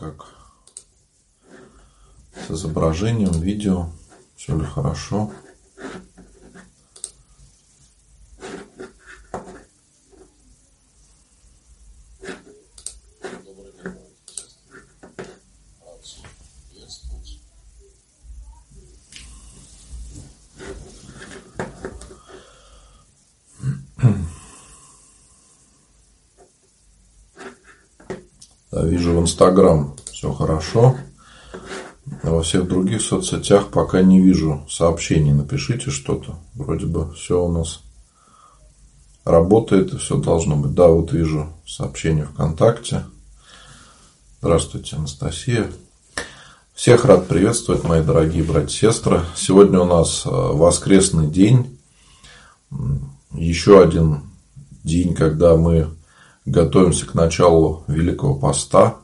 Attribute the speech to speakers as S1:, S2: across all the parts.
S1: как с изображением, видео. Все ли хорошо? Да, вижу в Инстаграм все хорошо. Во всех других соцсетях пока не вижу сообщений. Напишите что-то. Вроде бы все у нас работает и все должно быть. Да, вот вижу сообщение ВКонтакте. Здравствуйте, Анастасия. Всех рад приветствовать, мои дорогие братья и сестры. Сегодня у нас э, воскресный день. Еще один день, когда мы готовимся к началу Великого Поста.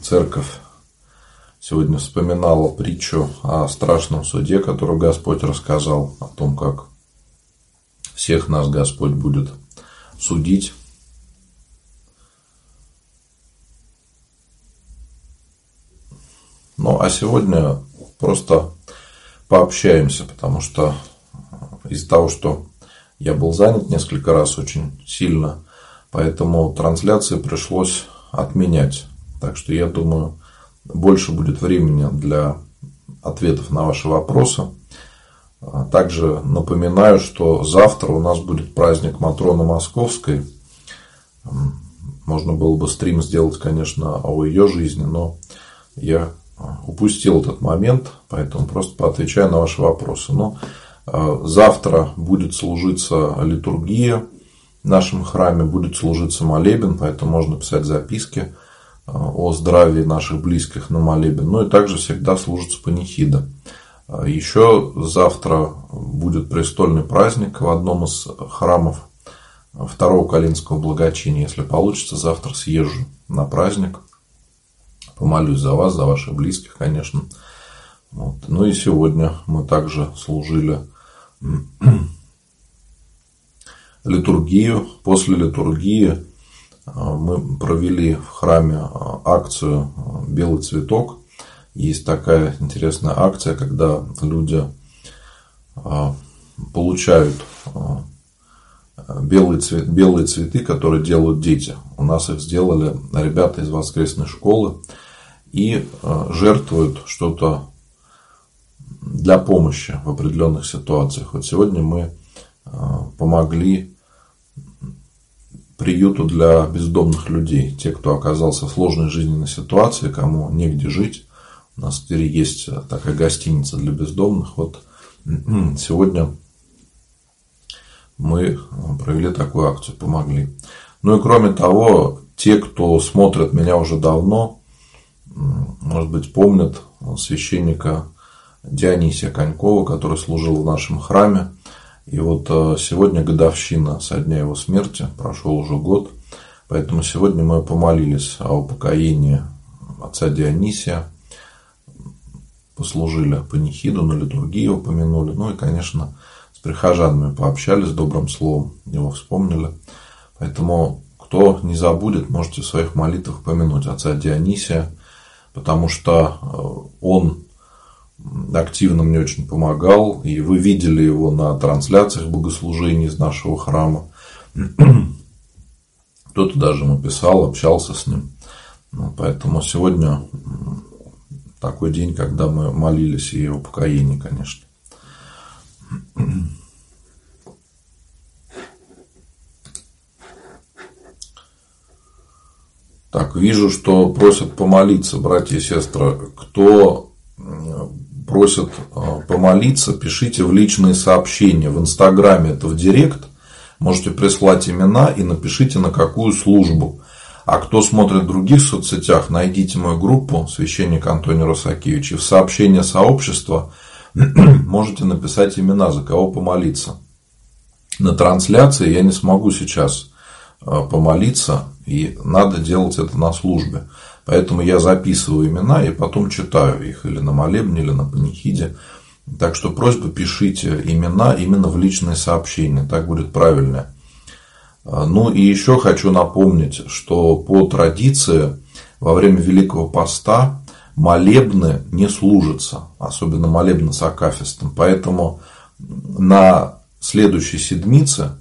S1: Церковь сегодня вспоминала притчу о страшном суде, которую Господь рассказал, о том, как всех нас Господь будет судить. Ну, а сегодня просто пообщаемся, потому что из-за того, что я был занят несколько раз очень сильно, Поэтому трансляции пришлось отменять. Так что я думаю, больше будет времени для ответов на ваши вопросы. А также напоминаю, что завтра у нас будет праздник Матроны Московской. Можно было бы стрим сделать, конечно, о ее жизни, но я упустил этот момент, поэтому просто поотвечаю на ваши вопросы. Но а, завтра будет служиться литургия в нашем храме будет служиться молебен, поэтому можно писать записки о здравии наших близких на молебен. Ну и также всегда служится панихида. Э, Еще завтра будет престольный праздник в одном из храмов второго Калинского благочиния. Если получится, завтра съезжу на праздник. Помолюсь за вас, за ваших близких, конечно. Вот. Ну и сегодня мы также служили литургию. После литургии а, мы провели в храме а, акцию а, «Белый цветок». Есть такая интересная акция, когда люди получают белые, цвет, белые цветы, которые делают дети. У нас их сделали ребята из воскресной школы и жертвуют что-то для помощи в определенных ситуациях. Вот сегодня мы помогли приюту для бездомных людей. Те, кто оказался в сложной жизненной ситуации, кому негде жить. У нас Твери есть такая гостиница для бездомных. Вот сегодня мы провели такую акцию, помогли. Ну и кроме того, те, кто смотрят меня уже давно, может быть, помнят священника Дионисия Конькова, который служил в нашем храме. И вот э, сегодня годовщина со дня его смерти, прошел уже год. Поэтому сегодня мы помолились о упокоении отца Дионисия, послужили панихиду, на литургии упомянули. Ну и, конечно, с прихожанами пообщались добрым словом, его вспомнили. Поэтому, кто не забудет, можете в своих молитвах помянуть отца Дионисия, потому что э, он активно мне очень помогал, и вы видели его на трансляциях богослужений из нашего храма. Кто-то даже ему писал, общался с ним. Ну, поэтому сегодня такой день, когда мы молились и о покоении, конечно. Так, вижу, что просят помолиться, братья и сестры. Кто просят а, помолиться, пишите в личные сообщения. В Инстаграме это в Директ. Можете прислать имена и напишите на какую службу. А кто смотрит в других соцсетях, найдите мою группу «Священник Антоний Росакевич» и в сообщение сообщества можете написать имена, за кого помолиться. На трансляции я не смогу сейчас а, помолиться, и надо делать это на службе. Поэтому я записываю имена и потом читаю их или на молебне, или на панихиде. Так что просьба пишите имена именно в личные сообщения, так будет правильно. Ну и еще хочу напомнить, что по традиции во время Великого Поста молебны не служатся, особенно молебны с акафистом. Поэтому на следующей седмице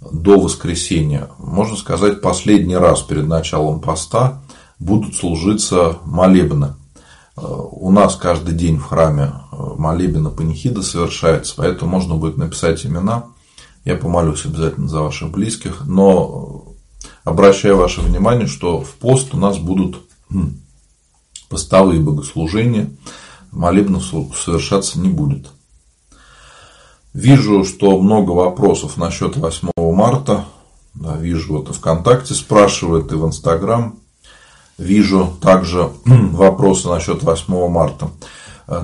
S1: до воскресенья, можно сказать, последний раз перед началом поста будут служиться молебны. У нас каждый день в храме молебен и панихида совершается, поэтому можно будет написать имена. Я помолюсь обязательно за ваших близких, но обращаю ваше внимание, что в пост у нас будут постовые богослужения, молебнов совершаться не будет. Вижу, что много вопросов насчет 8 марта. Да, вижу, и ВКонтакте спрашивают, и в Инстаграм. Вижу также вопросы насчет 8 марта.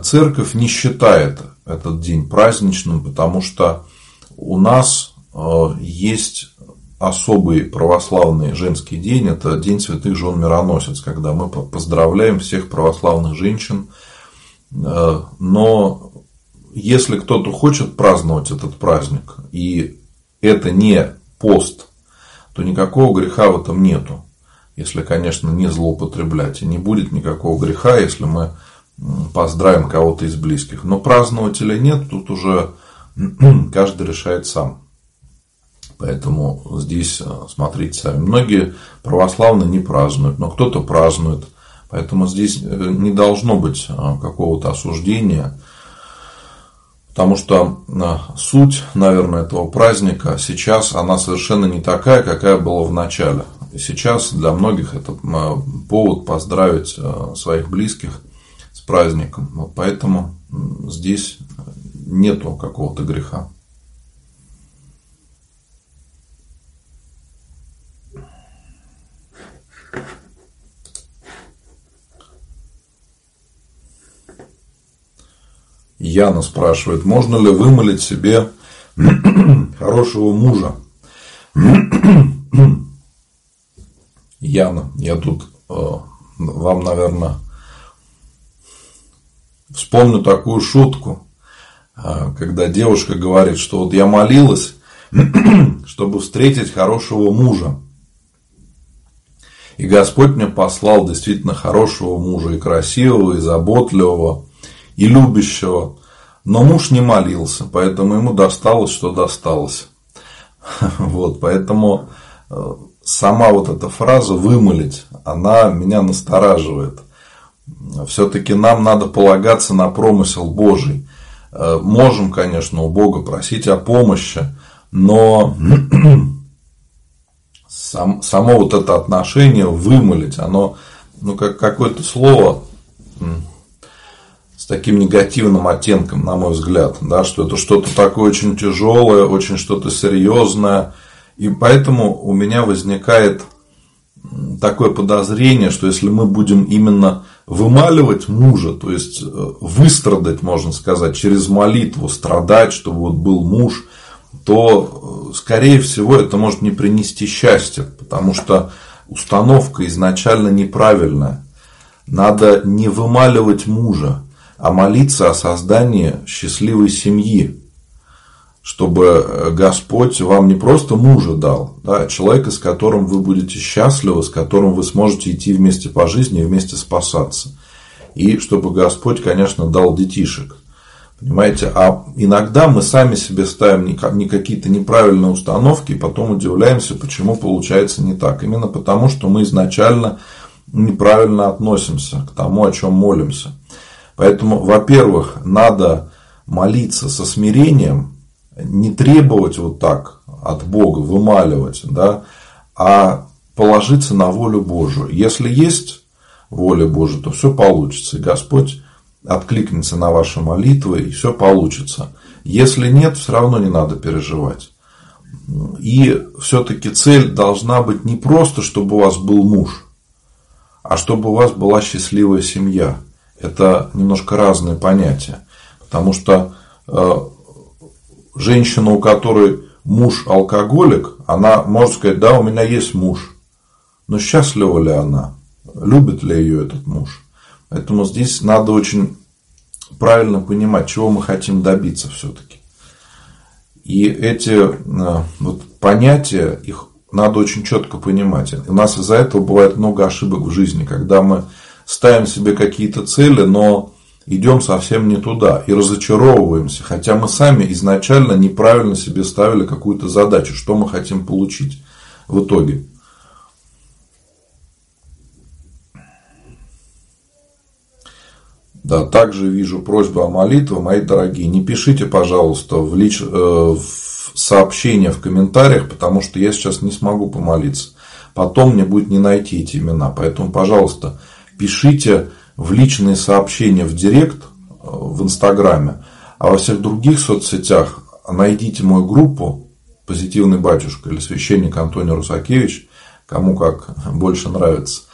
S1: Церковь не считает этот день праздничным, потому что у нас э, есть особый православный женский день, это День святых жен мироносец, когда мы поздравляем всех православных женщин. Э, но если кто-то хочет праздновать этот праздник, и это не пост, то никакого греха в этом нету. Если, конечно, не злоупотреблять. И не будет никакого греха, если мы поздравим кого-то из близких. Но праздновать или нет, тут уже каждый решает сам. Поэтому здесь э, смотрите сами. Многие православные не празднуют, но кто-то празднует. Поэтому здесь э, не должно быть э, какого-то осуждения. Потому что суть, наверное, этого праздника сейчас, она совершенно не такая, какая была в начале. Сейчас для многих это повод поздравить своих близких с праздником. Вот поэтому здесь нету какого-то греха. Яна спрашивает, можно ли вымолить себе хорошего мужа? Яна, я тут э, вам, наверное, вспомню такую шутку, э, когда девушка говорит, что вот я молилась, чтобы встретить хорошего мужа. И Господь мне послал действительно хорошего мужа, и красивого, и заботливого, и любящего. Но муж не молился, поэтому ему досталось, что досталось. Вот, поэтому э, сама вот эта фраза «вымолить», она меня настораживает. Все-таки нам надо полагаться на промысел Божий. Э, можем, конечно, у Бога просить о помощи, но сам, само вот это отношение вымолить, оно, ну, как какое-то слово с таким негативным оттенком, на мой взгляд, да, что это что-то такое очень тяжелое, очень что-то серьезное. И поэтому у меня возникает такое подозрение, что если мы будем именно вымаливать мужа, то есть э, выстрадать, можно сказать, через молитву, страдать, чтобы вот был муж, то, э, скорее всего, это может не принести счастья, потому что установка изначально неправильная. Надо не вымаливать мужа, а молиться о создании счастливой семьи, чтобы э, Господь вам не просто мужа дал, да, а человека, с которым вы будете счастливы, с которым вы сможете идти вместе по жизни вместе спасаться. И чтобы Господь, конечно, дал детишек. Понимаете, а иногда мы сами себе ставим не какие-то неправильные установки и потом удивляемся, почему получается не так. Именно потому, что мы изначально неправильно относимся к тому, о чем молимся. Поэтому, во-первых, надо молиться со смирением, не требовать вот так от Бога, вымаливать, да, а положиться на волю Божию. Если есть воля Божия, то все получится. И Господь откликнется на ваши молитвы, и все получится. Если нет, все равно не надо переживать. И все-таки цель должна быть не просто, чтобы у вас был муж, а чтобы у вас была счастливая семья. Это немножко разные понятия. Потому что э, женщина, у которой муж алкоголик, она может сказать, да, у меня есть муж. Но счастлива ли она? Любит ли ее этот муж? Поэтому здесь надо очень правильно понимать, чего мы хотим добиться все-таки. И эти э, вот, понятия, их надо очень четко понимать. У нас из-за этого бывает много ошибок в жизни, когда мы ставим себе какие-то цели, но идем совсем не туда и разочаровываемся, хотя мы сами изначально неправильно себе ставили какую-то задачу, что мы хотим получить в итоге. Да, также вижу просьбу о молитве, мои дорогие. Не пишите, пожалуйста, в, лич... Э, в сообщения в комментариях, потому что я сейчас не смогу помолиться. Потом мне будет не найти эти имена. Поэтому, пожалуйста, пишите в личные сообщения в директ э, в Инстаграме, а во всех других соцсетях найдите мою группу «Позитивный батюшка» или «Священник Антоний Русакевич», кому как больше нравится.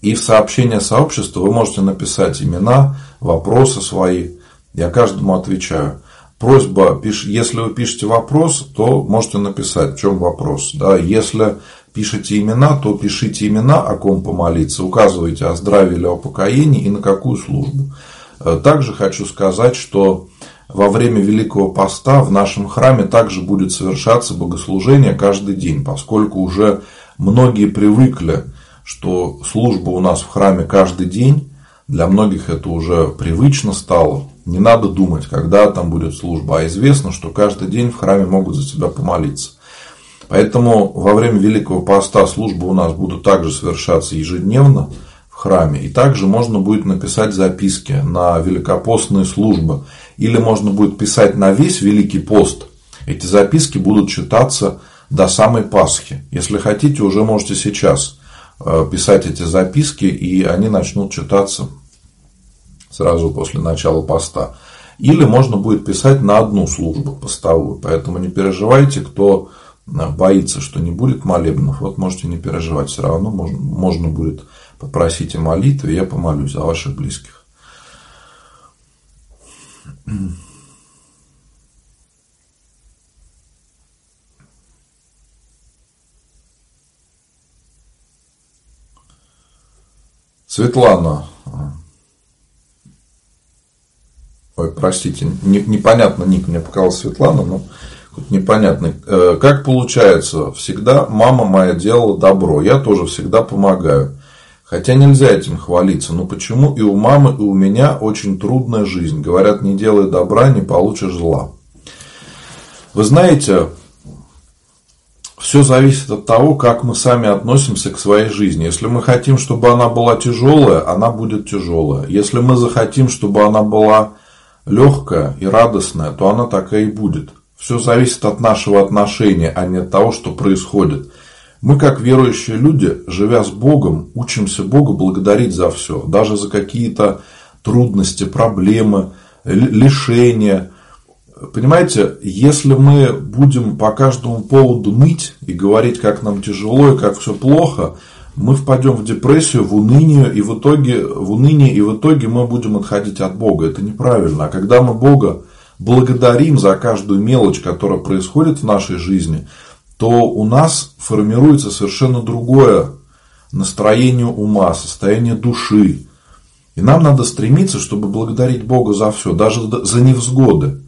S1: И в сообщение сообщества вы можете написать имена, вопросы свои. Я каждому отвечаю. Просьба, если вы пишете вопрос, то можете написать, в чем вопрос. Да? Если пишете имена, то пишите имена, о ком помолиться, указывайте о здравии или о покоении и на какую службу. Э, также хочу сказать, что во время Великого Поста в нашем храме также будет совершаться богослужение каждый день, поскольку уже многие привыкли, что служба у нас в храме каждый день, для многих это уже привычно стало. Не надо думать, когда там будет служба, а известно, что каждый день в храме могут за тебя помолиться. Поэтому во время Великого Поста службы у нас будут также совершаться ежедневно в храме. И также можно будет написать записки на великопостные службы. Или можно будет писать на весь Великий пост. Эти записки будут читаться до самой Пасхи. Если хотите, уже можете сейчас Э, писать эти записки, и они начнут читаться сразу после начала поста. Или можно будет писать на одну службу постовую. Поэтому не переживайте, кто э, боится, что не будет молебнов, вот можете не переживать. Все равно можно, можно будет попросить о молитве, я помолюсь за ваших близких. Светлана. Ой, простите, не, непонятно ник, мне показалось Светлана, но непонятный. Э, как получается, всегда мама моя делала добро, я тоже всегда помогаю. Хотя нельзя этим хвалиться, но почему и у мамы, и у меня очень трудная жизнь. Говорят, не делай добра, не получишь зла. Вы знаете, все зависит от того, как мы сами относимся к своей жизни. Если мы хотим, чтобы она была тяжелая, она будет тяжелая. Если мы захотим, чтобы она была легкая и радостная, то она такая и будет. Все зависит от нашего отношения, а не от того, что происходит. Мы, как верующие люди, живя с Богом, учимся Богу благодарить за все, даже за какие-то трудности, проблемы, лишения – Понимаете, если мы будем по каждому поводу ныть и говорить, как нам тяжело и как все плохо, мы впадем в депрессию, в уныние, и в итоге, в уныние, и в итоге мы будем отходить от Бога. Это неправильно. А когда мы Бога благодарим за каждую мелочь, которая происходит в нашей жизни, то у нас формируется совершенно другое настроение ума, состояние души. И нам надо стремиться, чтобы благодарить Бога за все, даже за невзгоды.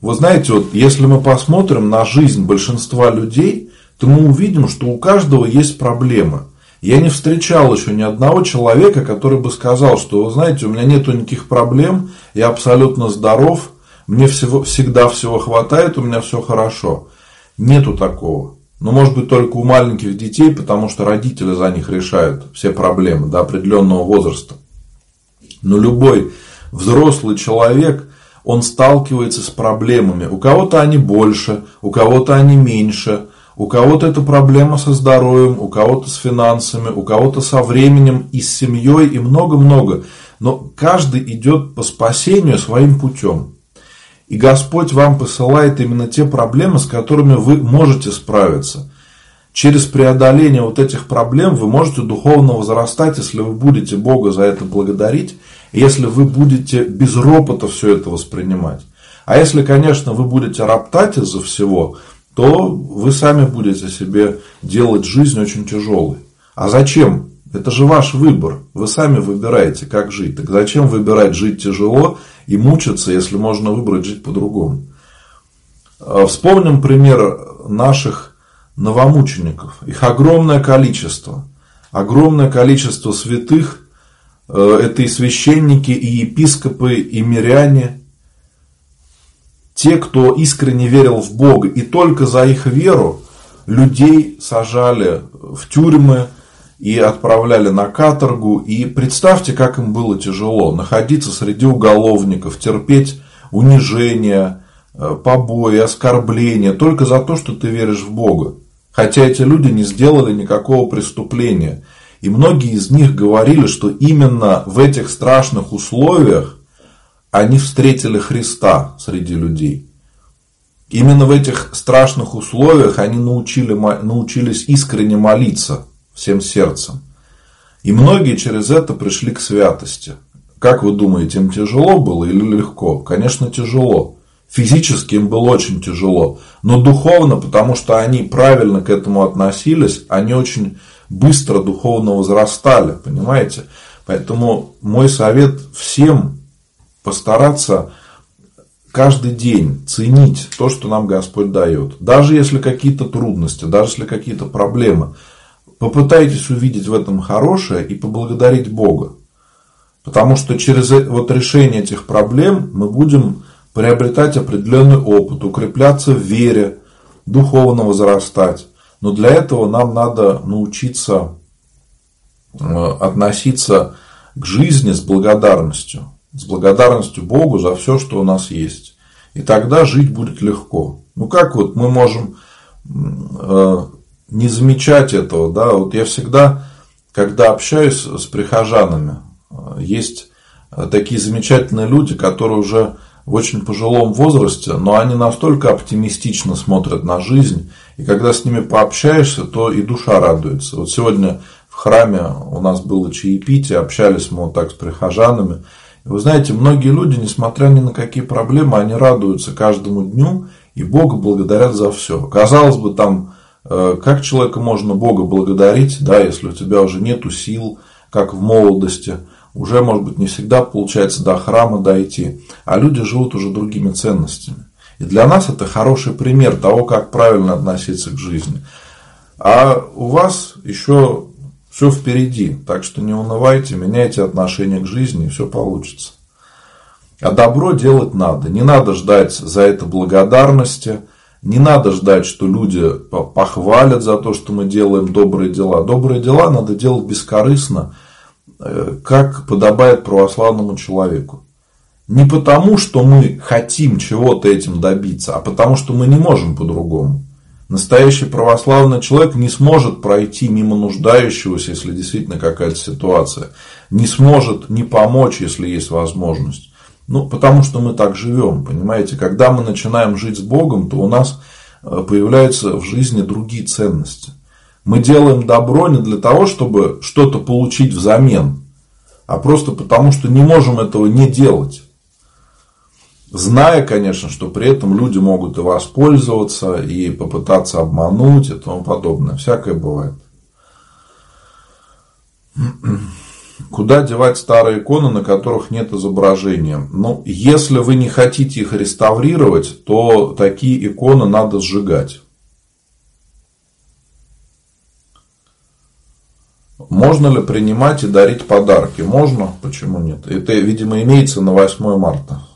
S1: Вы знаете, вот если мы посмотрим на жизнь большинства людей, то мы увидим, что у каждого есть проблемы. Я не встречал еще ни одного человека, который бы сказал, что, вы знаете, у меня нет никаких проблем, я абсолютно здоров, мне всего, всегда всего хватает, у меня все хорошо. Нету такого. Но может быть только у маленьких детей, потому что родители за них решают все проблемы до определенного возраста. Но любой взрослый человек он сталкивается с проблемами. У кого-то они больше, у кого-то они меньше, у кого-то это проблема со здоровьем, у кого-то с финансами, у кого-то со временем и с семьей и много-много. Но каждый идет по спасению своим путем. И Господь вам посылает именно те проблемы, с которыми вы можете справиться. Через преодоление вот этих проблем вы можете духовно возрастать, если вы будете Бога за это благодарить если вы будете без ропота все это воспринимать. А если, конечно, вы будете роптать из-за всего, то вы сами будете себе делать жизнь очень тяжелой. А зачем? Это же ваш выбор. Вы сами выбираете, как жить. Так зачем выбирать жить тяжело и мучиться, если можно выбрать жить по-другому? А, вспомним пример наших новомучеников. Их огромное количество. Огромное количество святых. Э, это и священники, и епископы, и миряне. Те, кто искренне верил в Бога. И только за их веру людей сажали в тюрьмы и отправляли на каторгу. И представьте, как им было тяжело находиться среди уголовников, терпеть унижение, э, побои, оскорбления только за то, что ты веришь в Бога. Хотя эти люди не сделали никакого преступления. И многие из них говорили, что именно в этих страшных условиях они встретили Христа среди людей. Именно в этих страшных условиях они научили, научились искренне молиться всем сердцем. И многие через это пришли к святости. Как вы думаете, им тяжело было или легко? Конечно, тяжело. Физически им было очень тяжело. Но духовно, потому что они правильно к этому относились, они очень быстро духовно возрастали. Понимаете? Поэтому мой совет всем постараться каждый день ценить то, что нам Господь дает. Даже если какие-то трудности, даже если какие-то проблемы. Попытайтесь увидеть в этом хорошее и поблагодарить Бога. Потому что через э, вот решение этих проблем мы будем приобретать определенный опыт, укрепляться в вере, духовно возрастать. Но для этого нам надо научиться э, относиться к жизни с благодарностью. С благодарностью Богу за все, что у нас есть. И тогда жить будет легко. Ну как вот мы можем э, не замечать этого, да? Вот я всегда, когда общаюсь с прихожанами, есть такие замечательные люди, которые уже в очень пожилом возрасте, но они настолько оптимистично смотрят на жизнь, и когда с ними пообщаешься, то и душа радуется. Вот сегодня в храме у нас было чаепитие, общались мы вот так с прихожанами. И вы знаете, многие люди, несмотря ни на какие проблемы, они радуются каждому дню и Бога благодарят за все. Казалось бы, там, э, как человека можно Бога благодарить, да, если у тебя уже нету сил, как в молодости – уже, может быть, не всегда получается до храма дойти, а люди живут уже другими ценностями. И для нас это хороший пример того, как правильно относиться к жизни. А у вас еще все впереди, так что не унывайте, меняйте отношение к жизни, и все получится. А добро делать надо. Не надо ждать за это благодарности, не надо ждать, что люди похвалят за то, что мы делаем добрые дела. Добрые дела надо делать бескорыстно – Э, как подобает православному человеку. Не потому, что мы хотим чего-то этим добиться, а потому, что мы не можем по-другому. Настоящий православный человек не сможет пройти мимо нуждающегося, если действительно какая-то ситуация. Не сможет не помочь, если есть возможность. Ну, потому что мы так живем, понимаете. Когда мы начинаем жить с Богом, то у нас э, появляются в жизни другие ценности. Мы делаем добро не для того, чтобы что-то получить взамен, а просто потому, что не можем этого не делать. Зная, конечно, что при этом люди могут и воспользоваться, и попытаться обмануть, и тому подобное. Всякое бывает. Куда девать старые иконы, на которых нет изображения? Ну, если вы не хотите их реставрировать, то такие иконы надо сжигать. Можно ли принимать и дарить подарки? Можно, почему нет? Это, видимо, имеется на 8 марта.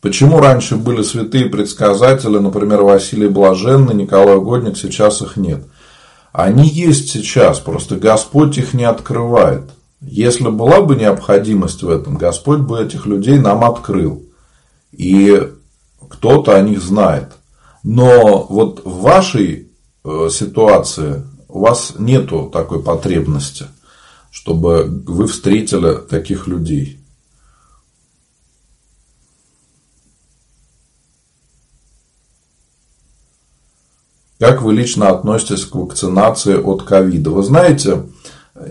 S1: Почему раньше были святые предсказатели, например, Василий Блаженный, Николай Угодник, сейчас их нет? Они есть сейчас, просто Господь их не открывает. Если была бы необходимость в этом, Господь бы этих людей нам открыл. И кто-то о них знает. Но вот в вашей э, ситуации у вас нету такой потребности, чтобы вы встретили таких людей. Как вы лично относитесь к вакцинации от ковида? Вы знаете,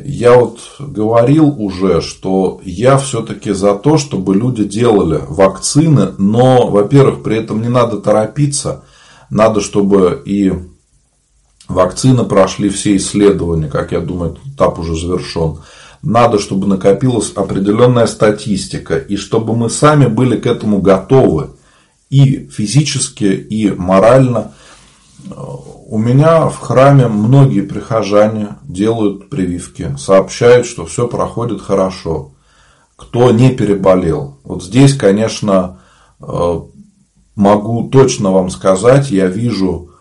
S1: я вот говорил уже, что я все-таки за то, чтобы люди делали вакцины, но, во-первых, при этом не надо торопиться – надо, чтобы и вакцины прошли все исследования, как я думаю, этот этап уже завершен. Надо, чтобы накопилась определенная статистика, и чтобы мы сами были к этому готовы. и физически, и морально. У меня в храме многие прихожане делают прививки, сообщают, что все проходит хорошо. Кто не переболел. Вот здесь, конечно, э, могу точно вам сказать, я вижу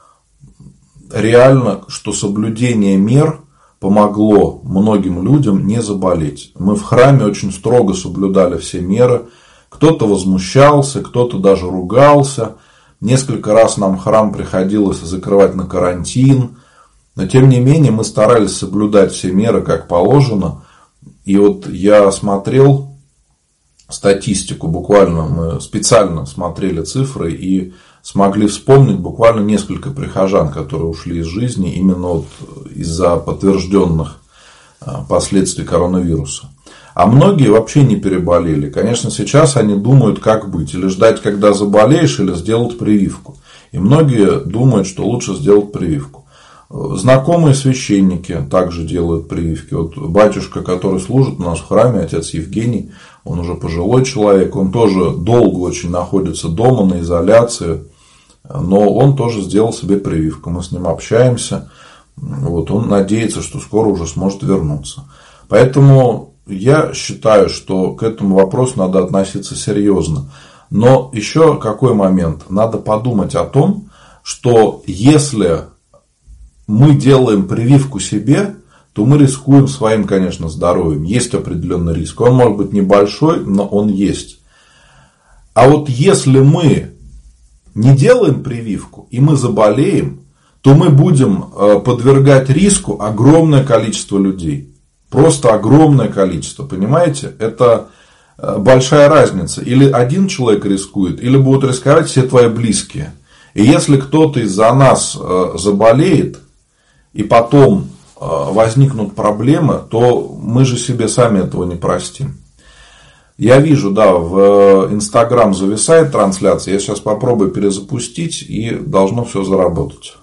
S1: реально, что соблюдение мер помогло многим людям не заболеть. Мы в храме очень строго соблюдали все меры. Кто-то возмущался, кто-то даже ругался. Несколько раз нам храм приходилось закрывать на карантин. Но тем не менее мы старались соблюдать все меры как положено. И вот я смотрел статистику, буквально мы специально смотрели цифры и смогли вспомнить буквально несколько прихожан, которые ушли из жизни именно вот из-за подтвержденных а, последствий коронавируса. А многие вообще не переболели. Конечно, сейчас они думают, как быть. Или ждать, когда заболеешь, или сделать прививку. И многие думают, что лучше сделать прививку. Знакомые священники также делают прививки. Вот батюшка, который служит у нас в храме, отец Евгений, он уже пожилой человек, он тоже долго очень находится дома на изоляции, но он тоже сделал себе прививку. Мы с ним общаемся. Вот, он надеется, что скоро уже сможет вернуться. Поэтому я считаю, что к этому вопросу надо относиться серьезно. Но еще какой момент? Надо подумать о том, что если мы делаем прививку себе, то мы рискуем своим, конечно, здоровьем. Есть определенный риск. Он может быть небольшой, но он есть. А вот если мы не делаем прививку, и мы заболеем, то мы будем э, подвергать риску огромное количество людей. Просто огромное количество. Понимаете? Это э, большая разница. Или один человек рискует, или будут рисковать все твои близкие. И если кто-то из-за нас э, заболеет, и потом э, возникнут проблемы, то мы же себе сами этого не простим. Я вижу, да, в Инстаграм зависает трансляция. Я сейчас попробую перезапустить и должно все заработать.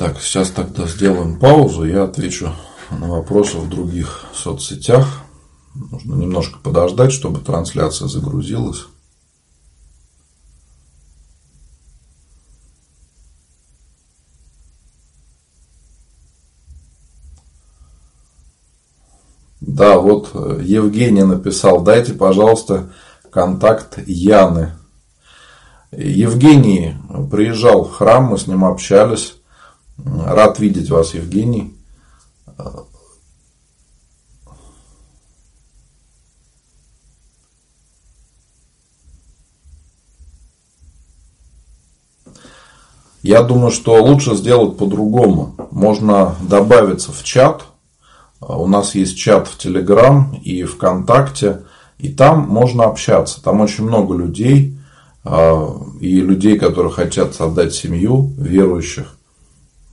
S1: Так, сейчас тогда сделаем паузу, я отвечу на вопросы в других соцсетях. Нужно немножко подождать, чтобы трансляция загрузилась. Да, вот э, Евгений написал, дайте, пожалуйста, контакт Яны. Евгений приезжал в храм, мы с ним общались. Рад видеть вас, Евгений. Я думаю, что лучше сделать по-другому. Можно добавиться в чат. У нас есть чат в Телеграм и ВКонтакте. И там можно общаться. Там очень много людей. А, и людей, которые хотят создать семью, верующих.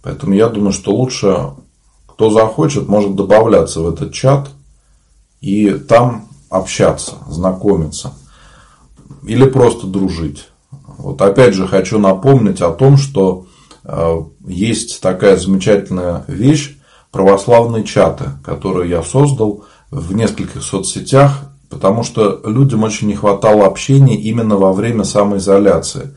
S1: Поэтому я думаю, что лучше, кто захочет, может добавляться в этот чат и там общаться, знакомиться. Или просто дружить. Вот опять же хочу напомнить о том, что э, есть такая замечательная вещь, православные чаты, которые я создал в нескольких соцсетях, потому что людям очень не хватало общения именно во время самоизоляции.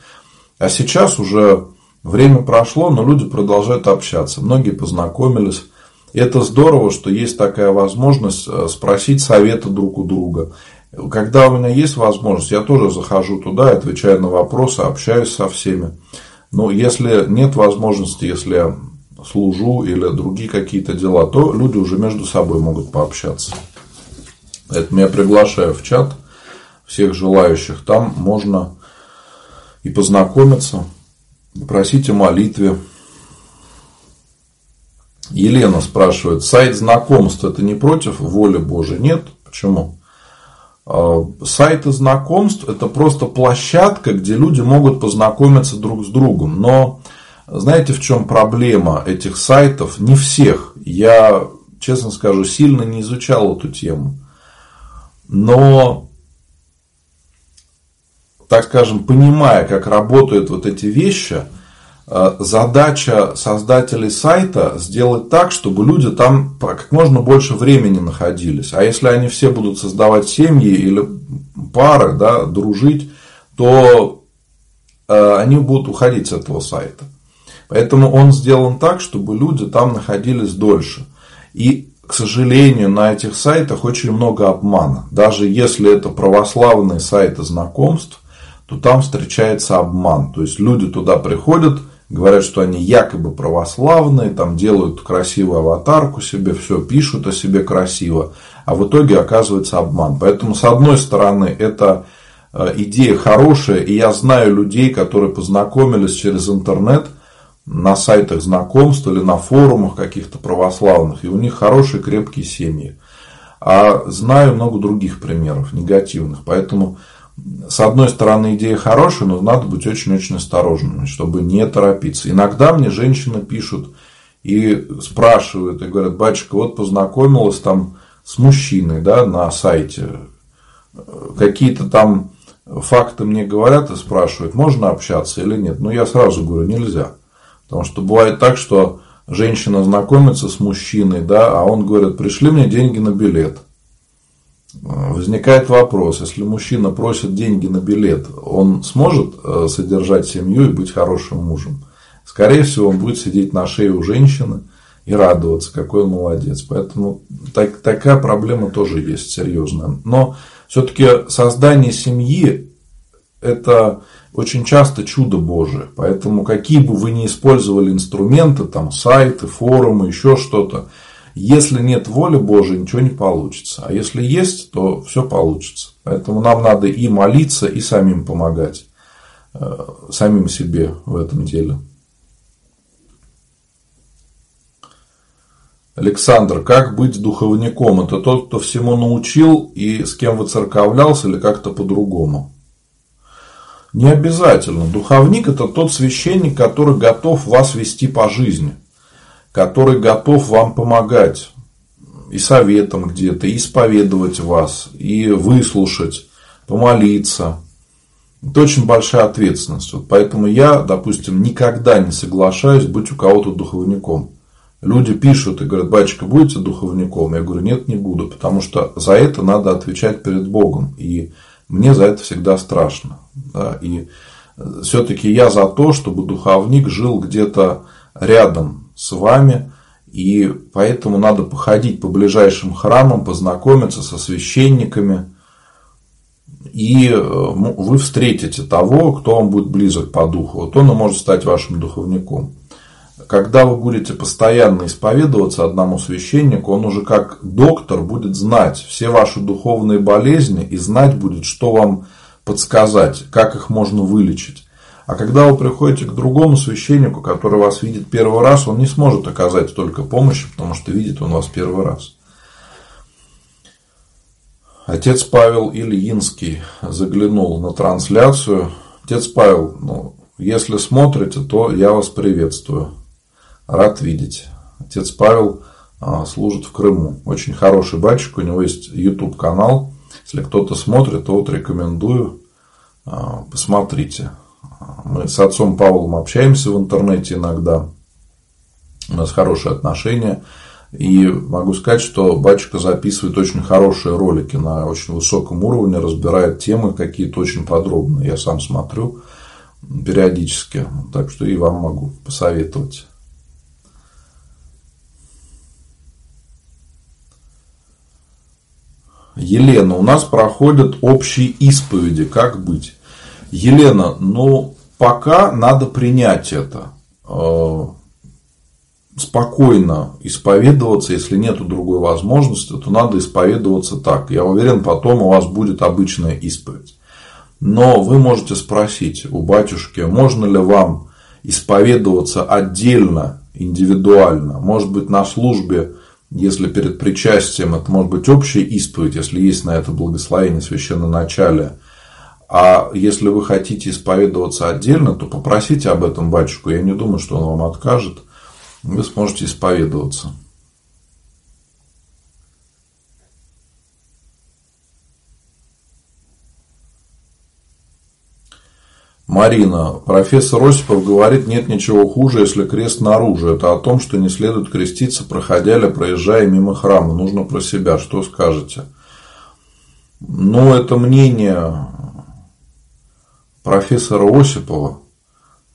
S1: А сейчас уже Время прошло, но люди продолжают общаться. Многие познакомились. Это здорово, что есть такая возможность э, спросить совета друг у друга. Когда у меня есть возможность, я тоже захожу туда, отвечаю на вопросы, общаюсь со всеми. Но если нет возможности, если я служу или другие какие-то дела, то люди уже между собой могут пообщаться. Поэтому я приглашаю в чат всех желающих. Там можно и познакомиться, просить о молитве. Елена спрашивает, сайт знакомств это не против воли Божией? Нет. Почему? А, сайты знакомств это просто площадка, где люди могут познакомиться друг с другом. Но знаете, в чем проблема этих сайтов? Не всех. Я, честно скажу, сильно не изучал эту тему. Но, так скажем, понимая, как работают вот эти вещи, э, задача создателей сайта сделать так, чтобы люди там как можно больше времени находились. А если они все будут создавать семьи или пары, да, дружить, то э, они будут уходить с этого сайта. Поэтому он сделан так, чтобы люди там находились дольше. И к сожалению, на этих сайтах очень много обмана. Даже если это православные сайты знакомств, то там встречается обман. То есть люди туда приходят, говорят, что они якобы православные, там делают красивую аватарку себе, все пишут о себе красиво, а в итоге оказывается обман. Поэтому, с одной стороны, это э, идея хорошая, и я знаю людей, которые познакомились через интернет – на сайтах знакомств или на форумах каких-то православных, и у них хорошие крепкие семьи. А знаю много других примеров негативных. Поэтому, с одной стороны, идея хорошая, но надо быть очень-очень осторожными, чтобы не торопиться. Иногда мне женщины пишут и спрашивают, и говорят, батюшка, вот познакомилась там с мужчиной да, на сайте, какие-то там факты мне говорят и спрашивают, можно общаться или нет. Ну, я сразу говорю, нельзя. Потому что бывает так, что женщина знакомится с мужчиной, да, а он говорит, пришли мне деньги на билет. Возникает вопрос, если мужчина просит деньги на билет, он сможет э, содержать семью и быть хорошим мужем? Скорее всего, он будет сидеть на шее у женщины и радоваться, какой он молодец. Поэтому так, такая проблема тоже есть серьезная. Но все-таки создание семьи это очень часто чудо Божие. Поэтому какие бы вы ни использовали инструменты, там сайты, форумы, еще что-то, если нет воли Божией, ничего не получится. А если есть, то все получится. Поэтому нам надо и молиться, и самим помогать. Э, самим себе в этом деле. Александр, как быть духовником? Это тот, кто всему научил и с кем выцерковлялся или как-то по-другому? Не обязательно. Духовник – это тот священник, который готов вас вести по жизни, который готов вам помогать и советом где-то, и исповедовать вас, и выслушать, помолиться. Это очень большая ответственность. Вот поэтому я, допустим, никогда не соглашаюсь быть у кого-то духовником. Люди пишут и говорят, батюшка, будете духовником? Я говорю, нет, не буду, потому что за это надо отвечать перед Богом. И мне за это всегда страшно. Да? И все-таки я за то, чтобы духовник жил где-то рядом с вами, и поэтому надо походить по ближайшим храмам, познакомиться со священниками, и э, вы встретите того, кто вам будет близок по духу. Вот он и может стать вашим духовником когда вы будете постоянно исповедоваться одному священнику, он уже как доктор будет знать все ваши духовные болезни и знать будет, что вам подсказать, как их можно вылечить. А когда вы приходите к другому священнику, который вас видит первый раз, он не сможет оказать только помощи, потому что видит он вас первый раз. Отец Павел Ильинский заглянул на трансляцию. Отец Павел, ну, если смотрите, то я вас приветствую. Рад видеть. Отец Павел а, служит в Крыму. Очень хороший батюшка, у него есть YouTube канал. Если кто-то смотрит, то вот рекомендую, а, посмотрите. Мы с отцом Павлом общаемся в интернете иногда. У нас хорошие отношения. И могу сказать, что батюшка записывает очень хорошие ролики на очень высоком уровне, разбирает темы какие-то очень подробно. Я сам смотрю периодически. Так что и вам могу посоветовать. Елена, у нас проходят общие исповеди, как быть? Елена, ну, пока надо принять это. Э, спокойно исповедоваться, если нет другой возможности, то надо исповедоваться так. Я уверен, потом у вас будет обычная исповедь. Но вы можете спросить у батюшки, можно ли вам исповедоваться отдельно, индивидуально, может быть, на службе если перед причастием это может быть общая исповедь, если есть на это благословение священноначалия, а если вы хотите исповедоваться отдельно, то попросите об этом батюшку. Я не думаю, что он вам откажет. Вы сможете исповедоваться. Марина, профессор Осипов говорит, нет ничего хуже, если крест наружу. Это о том, что не следует креститься, проходя или проезжая мимо храма. Нужно про себя. Что скажете? Ну, это мнение профессора Осипова.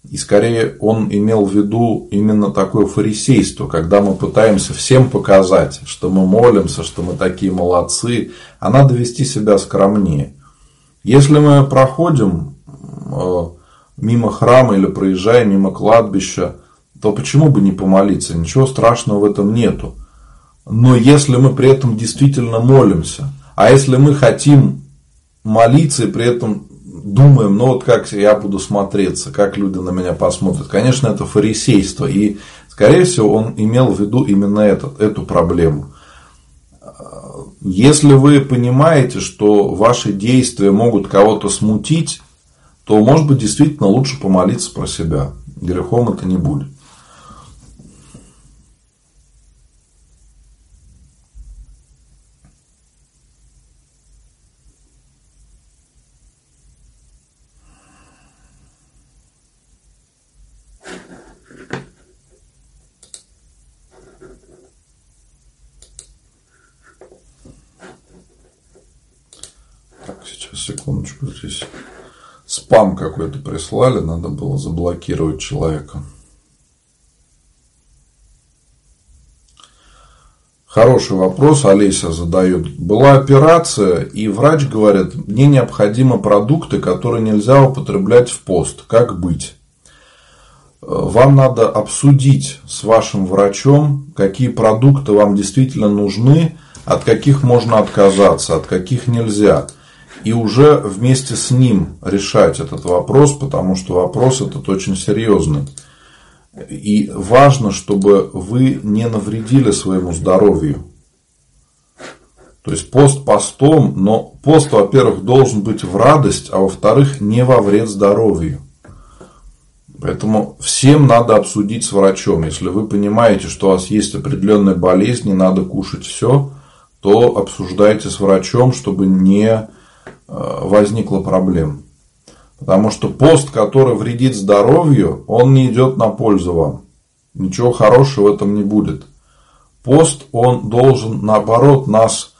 S1: И скорее он имел в виду именно такое фарисейство, когда мы пытаемся всем показать, что мы молимся, что мы такие молодцы, а надо вести себя скромнее. Если мы проходим Э, мимо храма или проезжая мимо кладбища, то почему бы не помолиться? Ничего страшного в этом нету. Но если мы при этом действительно молимся, а если мы хотим молиться и при этом думаем, ну вот как я буду смотреться, как люди на меня посмотрят, конечно, это фарисейство. И, скорее всего, он имел в виду именно этот, эту проблему. Если вы понимаете, что ваши действия могут кого-то смутить, то, может быть, действительно лучше помолиться про себя. Грехом это не будет. Так, сейчас секундочку здесь спам какой-то прислали, надо было заблокировать человека. Хороший вопрос Олеся задает. Была операция, и врач говорит, мне необходимы продукты, которые нельзя употреблять в пост. Как быть? Вам надо обсудить с вашим врачом, какие продукты вам действительно нужны, от каких можно отказаться, от каких нельзя и уже вместе с ним решать этот вопрос, потому что вопрос этот очень серьезный. И важно, чтобы вы не навредили своему здоровью. То есть пост постом, но пост, во-первых, должен быть в радость, а во-вторых, не во вред здоровью. Поэтому всем надо обсудить с врачом. Если вы понимаете, что у вас есть определенная болезнь, не надо кушать все, то обсуждайте с врачом, чтобы не Э, возникла проблема. Потому что пост, который вредит здоровью, он не идет на пользу вам. Ничего хорошего в этом не будет. Пост, он должен, наоборот, нас,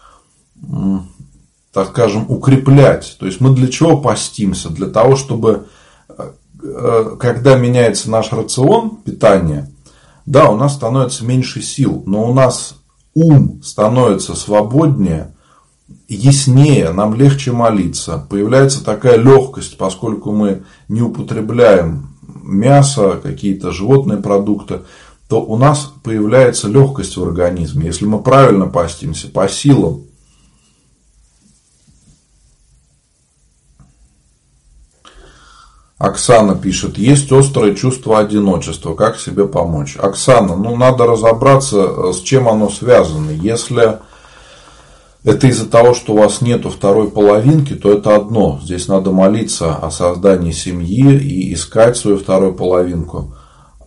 S1: так скажем, укреплять. То есть, мы для чего постимся? Для того, чтобы, э, э, когда меняется наш рацион питания, да, у нас становится меньше сил, но у нас ум становится свободнее, яснее, нам легче молиться. Появляется такая легкость, поскольку мы не употребляем мясо, какие-то животные продукты, то у нас появляется легкость в организме. Если мы правильно постимся, по силам, Оксана пишет, есть острое чувство одиночества, как себе помочь? Оксана, ну надо разобраться, с чем оно связано. Если это из-за того, что у вас нету второй половинки, то это одно. Здесь надо молиться о создании семьи и искать свою вторую половинку.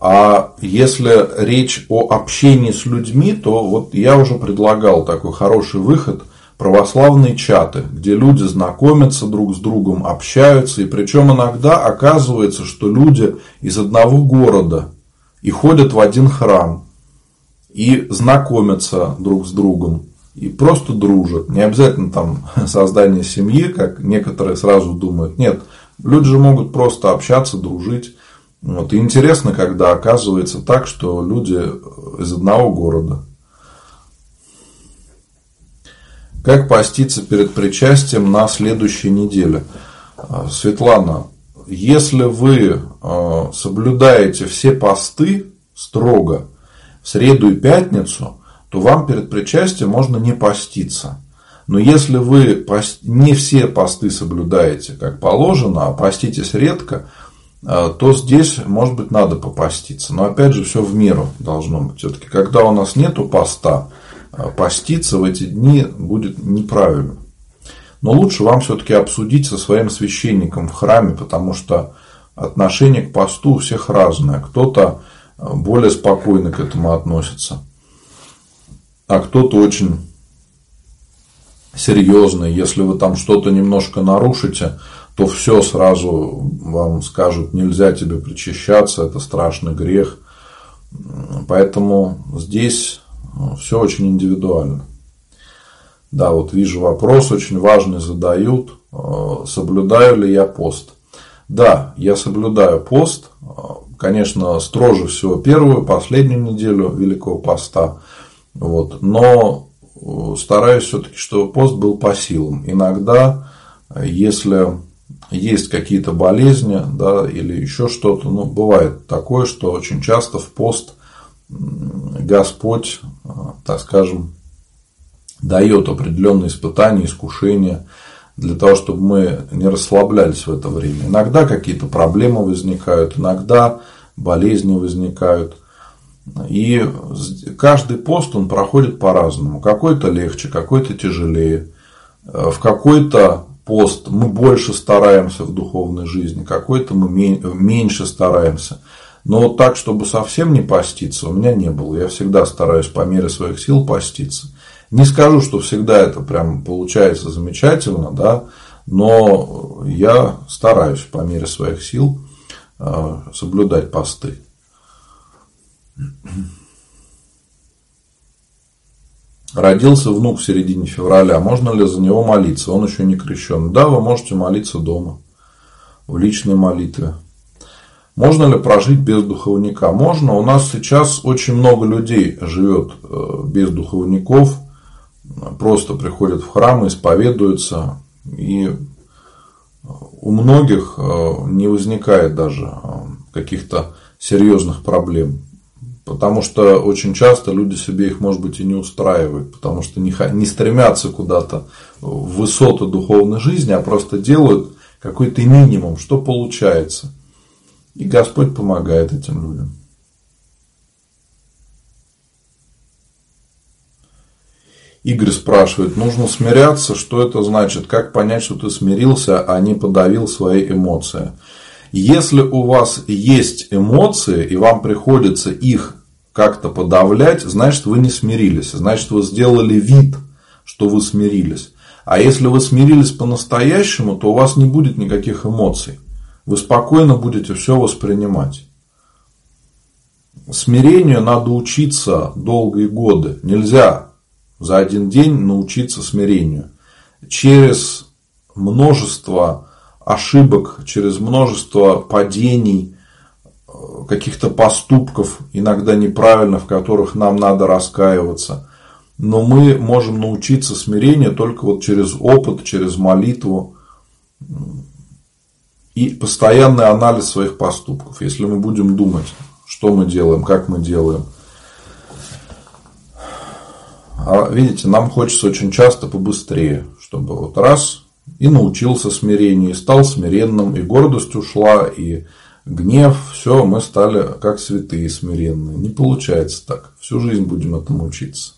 S1: А если речь о общении с людьми, то вот я уже предлагал такой хороший выход православные чаты, где люди знакомятся друг с другом, общаются, и причем иногда оказывается, что люди из одного города и ходят в один храм, и знакомятся друг с другом и просто дружат. Не обязательно там создание семьи, как некоторые сразу думают. Нет, люди же могут просто общаться, дружить. Вот. И интересно, когда оказывается так, что люди из одного города. Как поститься перед причастием на следующей неделе? А, Светлана, если вы а, соблюдаете все посты строго в среду и пятницу, то вам перед причастием можно не поститься. Но если вы не все посты соблюдаете как положено, а поститесь редко, э, то здесь, может быть, надо попаститься. Но опять же, все в меру должно быть. Все-таки, когда у нас нету поста, э, поститься в эти дни будет неправильно. Но лучше вам все-таки обсудить со своим священником в храме, потому что отношение к посту у всех разное. Кто-то э, более спокойно к этому относится а кто-то очень серьезный. Если вы там что-то немножко нарушите, то все сразу вам скажут, нельзя тебе причащаться, это страшный грех. Поэтому здесь ну, все очень индивидуально. Да, вот вижу вопрос очень важный задают. Э, соблюдаю ли я пост? Да, я соблюдаю пост. Э, конечно, строже всего первую, последнюю неделю Великого Поста. Вот. Но э, стараюсь все-таки, чтобы пост был по силам. Иногда, если есть какие-то болезни, да, или еще что-то, ну, бывает такое, что очень часто в пост Господь, так скажем, дает определенные испытания, искушения для того, чтобы мы не расслаблялись в это время. Иногда какие-то проблемы возникают, иногда болезни возникают. И каждый пост, он проходит по-разному. Какой-то легче, какой-то тяжелее. В какой-то пост мы больше стараемся в духовной жизни, какой-то мы меньше стараемся. Но вот так, чтобы совсем не поститься, у меня не было. Я всегда стараюсь по мере своих сил поститься. Не скажу, что всегда это прям получается замечательно, да, но я стараюсь по мере своих сил э, соблюдать посты. Родился внук в середине февраля. Можно ли за него молиться? Он еще не крещен. Да, вы можете молиться дома, в личной молитве. Можно ли прожить без духовника? Можно. У нас сейчас очень много людей живет э, без духовников просто приходят в храм, исповедуются, и у многих э, не возникает даже э, каких-то серьезных проблем. Потому что очень часто люди себе их, может быть, и не устраивают, потому что не, не стремятся куда-то в высоту духовной жизни, а просто делают какой-то минимум, что получается. И Господь помогает этим людям. Игорь спрашивает, нужно смиряться, что это значит? Как понять, что ты смирился, а не подавил свои эмоции? Если у вас есть эмоции, и вам приходится их как-то подавлять, значит, вы не смирились. Значит, вы сделали вид, что вы смирились. А если вы смирились по-настоящему, то у вас не будет никаких эмоций. Вы спокойно будете все воспринимать. Смирению надо учиться долгие годы. Нельзя за один день научиться смирению. Через множество ошибок, через множество падений, каких-то поступков, иногда неправильно, в которых нам надо раскаиваться. Но мы можем научиться смирению только вот через опыт, через молитву и постоянный анализ своих поступков. Если мы будем думать, что мы делаем, как мы делаем – а видите, нам хочется очень часто побыстрее, чтобы вот раз и научился смирению, и стал смиренным, и гордость ушла, и гнев, все, мы стали как святые смиренные. Не получается так. Всю жизнь будем этому учиться.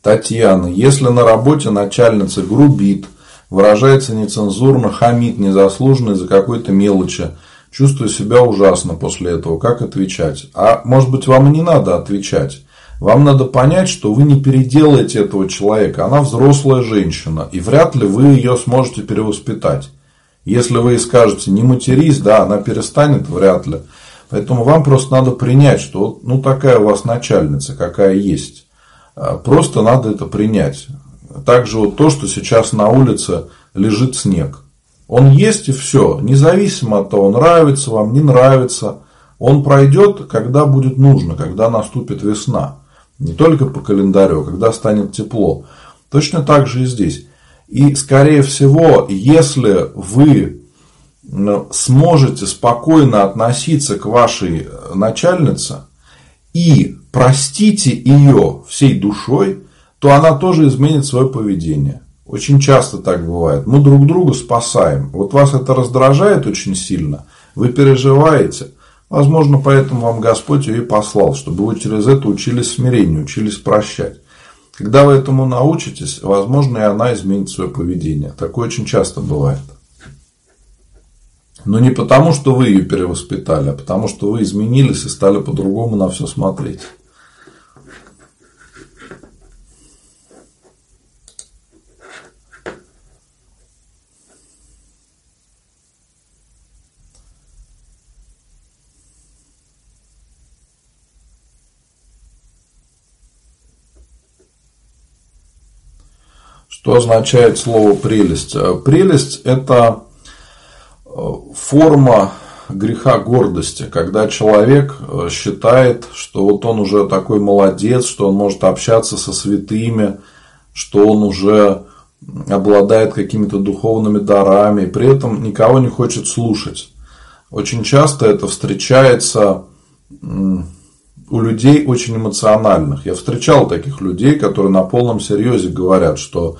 S1: Татьяна, если на работе начальница грубит, выражается нецензурно, хамит незаслуженно из-за какой-то мелочи, Чувствую себя ужасно после этого. Как отвечать? А может быть, вам и не надо отвечать. Вам надо понять, что вы не переделаете этого человека. Она взрослая женщина. И вряд ли вы ее сможете перевоспитать. Если вы ей скажете, не матерись, да, она перестанет, вряд ли. Поэтому вам просто надо принять, что ну такая у вас начальница, какая есть. А, просто надо это принять. Также вот то, что сейчас на улице лежит снег. Он есть и все, независимо от того, нравится вам, не нравится. Он пройдет, когда будет нужно, когда наступит весна. Не только по календарю, а когда станет тепло. Точно так же и здесь. И, скорее всего, если вы сможете спокойно относиться к вашей начальнице и простите ее всей душой, то она тоже изменит свое поведение. Очень часто так бывает. Мы друг друга спасаем. Вот вас это раздражает очень сильно. Вы переживаете. Возможно, поэтому вам Господь ее и послал, чтобы вы через это учились смирению, учились прощать. Когда вы этому научитесь, возможно, и она изменит свое поведение. Такое очень часто бывает. Но не потому, что вы ее перевоспитали, а потому, что вы изменились и стали по-другому на все смотреть. Что означает слово прелесть? Прелесть – это форма греха гордости, когда человек э, считает, что вот он уже такой молодец, что он может общаться со святыми, что он уже обладает какими-то духовными дарами, и при этом никого не хочет слушать. Очень часто это встречается у людей очень эмоциональных. Я встречал таких людей, которые на полном серьезе говорят, что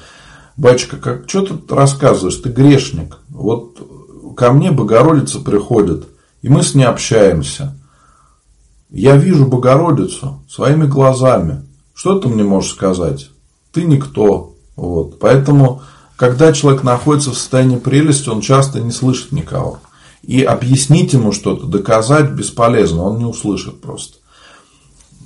S1: батюшка, как, что ты рассказываешь, ты грешник. Вот ко мне Богородица приходит, и мы с ней общаемся. Я вижу Богородицу своими глазами. Что ты мне можешь сказать? Ты никто. Вот. Поэтому, когда человек находится в состоянии прелести, он часто не слышит никого. И объяснить ему что-то, доказать бесполезно, он не услышит просто.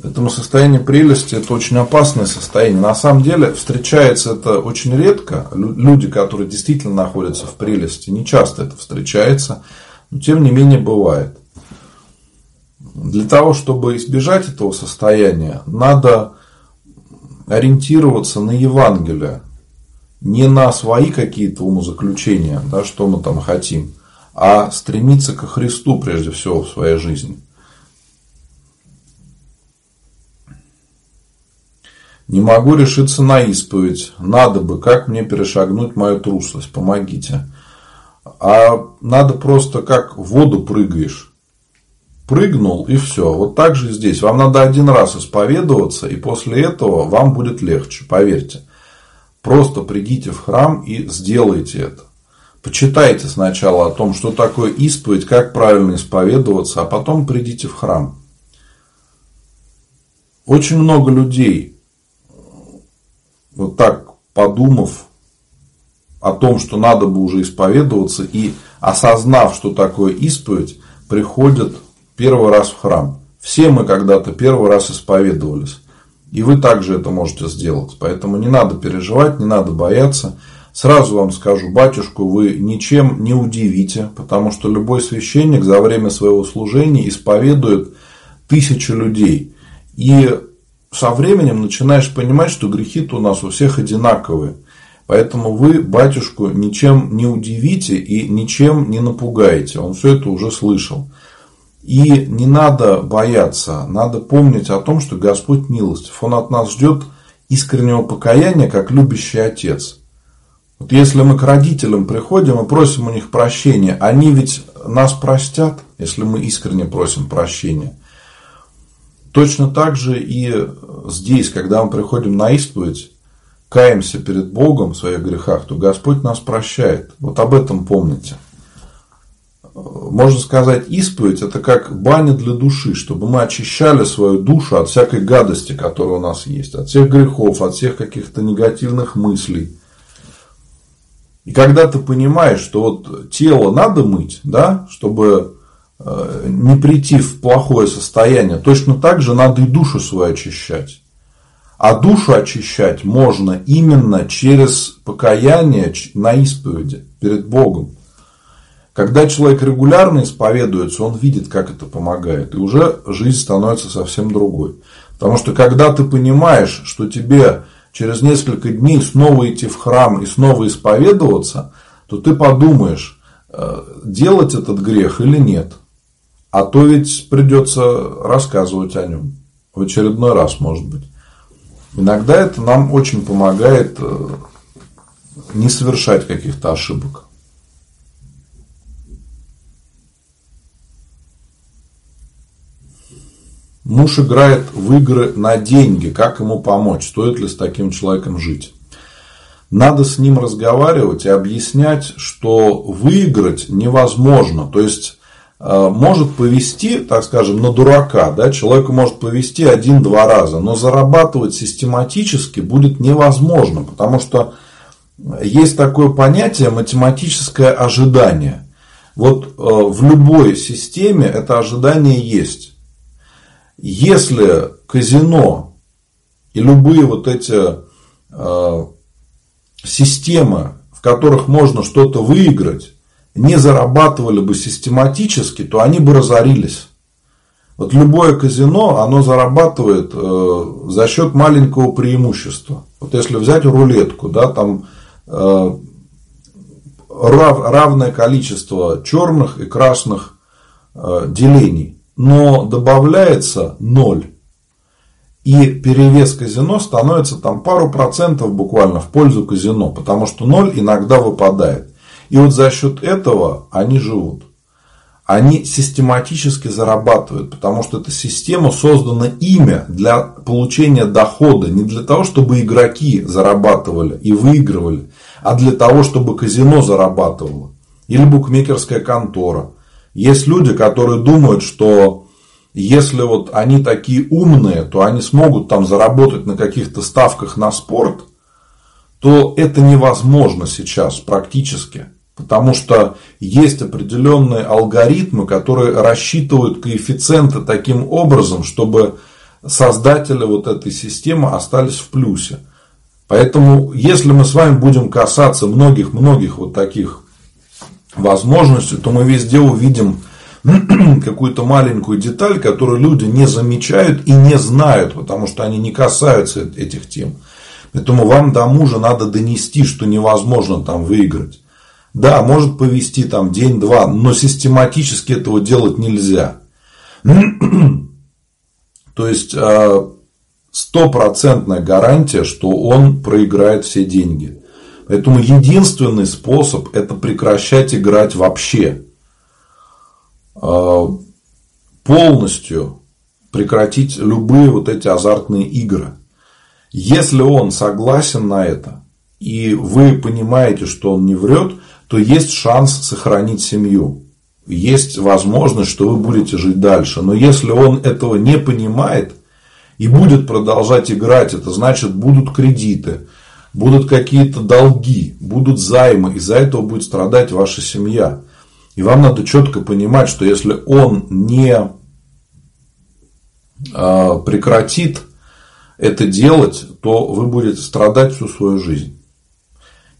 S1: Этому состояние прелести это очень опасное состояние. На самом деле встречается это очень редко. Люди, которые действительно находятся в прелести, не часто это встречается, но тем не менее бывает. Для того, чтобы избежать этого состояния, надо ориентироваться на Евангелие, не на свои какие-то умозаключения, да, что мы там хотим, а стремиться ко Христу прежде всего в своей жизни. Не могу решиться на исповедь. Надо бы, как мне перешагнуть мою трусость? Помогите. А надо просто как в воду прыгаешь. Прыгнул и все. Вот так же здесь. Вам надо один раз исповедоваться, и после этого вам будет легче, поверьте. Просто придите в храм и сделайте это. Почитайте сначала о том, что такое исповедь, как правильно исповедоваться, а потом придите в храм. Очень много людей вот так подумав о том, что надо бы уже исповедоваться и осознав, что такое исповедь, приходят первый раз в храм. Все мы когда-то первый раз исповедовались. И вы также это можете сделать. Поэтому не надо переживать, не надо бояться. Сразу вам скажу, батюшку вы ничем не удивите, потому что любой священник за время своего служения исповедует тысячи людей. И со временем начинаешь понимать, что грехи-то у нас у всех одинаковые. Поэтому вы батюшку ничем не удивите и ничем не напугаете. Он все это уже слышал. И не надо бояться, надо помнить о том, что Господь милостив. Он от нас ждет искреннего покаяния, как любящий отец. Вот если мы к родителям приходим и просим у них прощения, они ведь нас простят, если мы искренне просим прощения – Точно так же и здесь, когда мы приходим на исповедь, каемся перед Богом в своих грехах, то Господь нас прощает. Вот об этом помните. Можно сказать, исповедь – это как баня для души, чтобы мы очищали свою душу от всякой гадости, которая у нас есть, от всех грехов, от всех каких-то негативных мыслей. И когда ты понимаешь, что вот тело надо мыть, да, чтобы Э, не прийти в плохое состояние, точно так же надо и душу свою очищать. А душу очищать можно именно через покаяние на исповеди перед Богом. Когда человек регулярно исповедуется, он видит, как это помогает. И уже жизнь становится совсем другой. Потому что когда ты понимаешь, что тебе через несколько дней снова идти в храм и снова исповедоваться, то ты подумаешь, э, делать этот грех или нет. А то ведь придется рассказывать о нем. В очередной раз, может быть. Иногда это нам очень помогает э, не совершать каких-то ошибок. Муж играет в игры на деньги. Как ему помочь? Стоит ли с таким человеком жить? Надо с ним разговаривать и объяснять, что выиграть невозможно. То есть может повести, так скажем, на дурака, да, человеку может повести один-два раза, но зарабатывать систематически будет невозможно, потому что есть такое понятие математическое ожидание. Вот э, в любой системе это ожидание есть. Если казино и любые вот эти э, системы, в которых можно что-то выиграть, не зарабатывали бы систематически, то они бы разорились. Вот любое казино, оно зарабатывает э, за счет маленького преимущества. Вот если взять рулетку, да, там э, рав, равное количество черных и красных э, делений, но добавляется ноль. И перевес казино становится там пару процентов буквально в пользу казино, потому что ноль иногда выпадает. И вот за счет этого они живут они систематически зарабатывают, потому что эта система создана ими для получения дохода, не для того, чтобы игроки зарабатывали и выигрывали, а для того, чтобы казино зарабатывало. Или букмекерская контора. Есть люди, которые думают, что если вот они такие умные, то они смогут там заработать на каких-то ставках на спорт, то это невозможно сейчас практически. Потому что есть определенные алгоритмы, которые рассчитывают коэффициенты таким образом, чтобы создатели вот этой системы остались в плюсе. Поэтому, если мы с вами будем касаться многих-многих вот таких возможностей, то мы везде увидим какую-то маленькую деталь, которую люди не замечают и не знают, потому что они не касаются этих тем. Поэтому вам до мужа надо донести, что невозможно там выиграть. Да, может повести там день-два, но систематически этого делать нельзя. То есть а, стопроцентная гарантия, что он проиграет все деньги. Поэтому единственный способ это прекращать играть вообще. А, полностью прекратить любые вот эти азартные игры. Если он согласен на это, и вы понимаете, что он не врет, то есть шанс сохранить семью. Есть возможность, что вы будете жить дальше. Но если он этого не понимает и будет продолжать играть, это значит будут кредиты, будут какие-то долги, будут займы, из-за этого будет страдать ваша семья. И вам надо четко понимать, что если он не а, прекратит это делать, то вы будете страдать всю свою жизнь.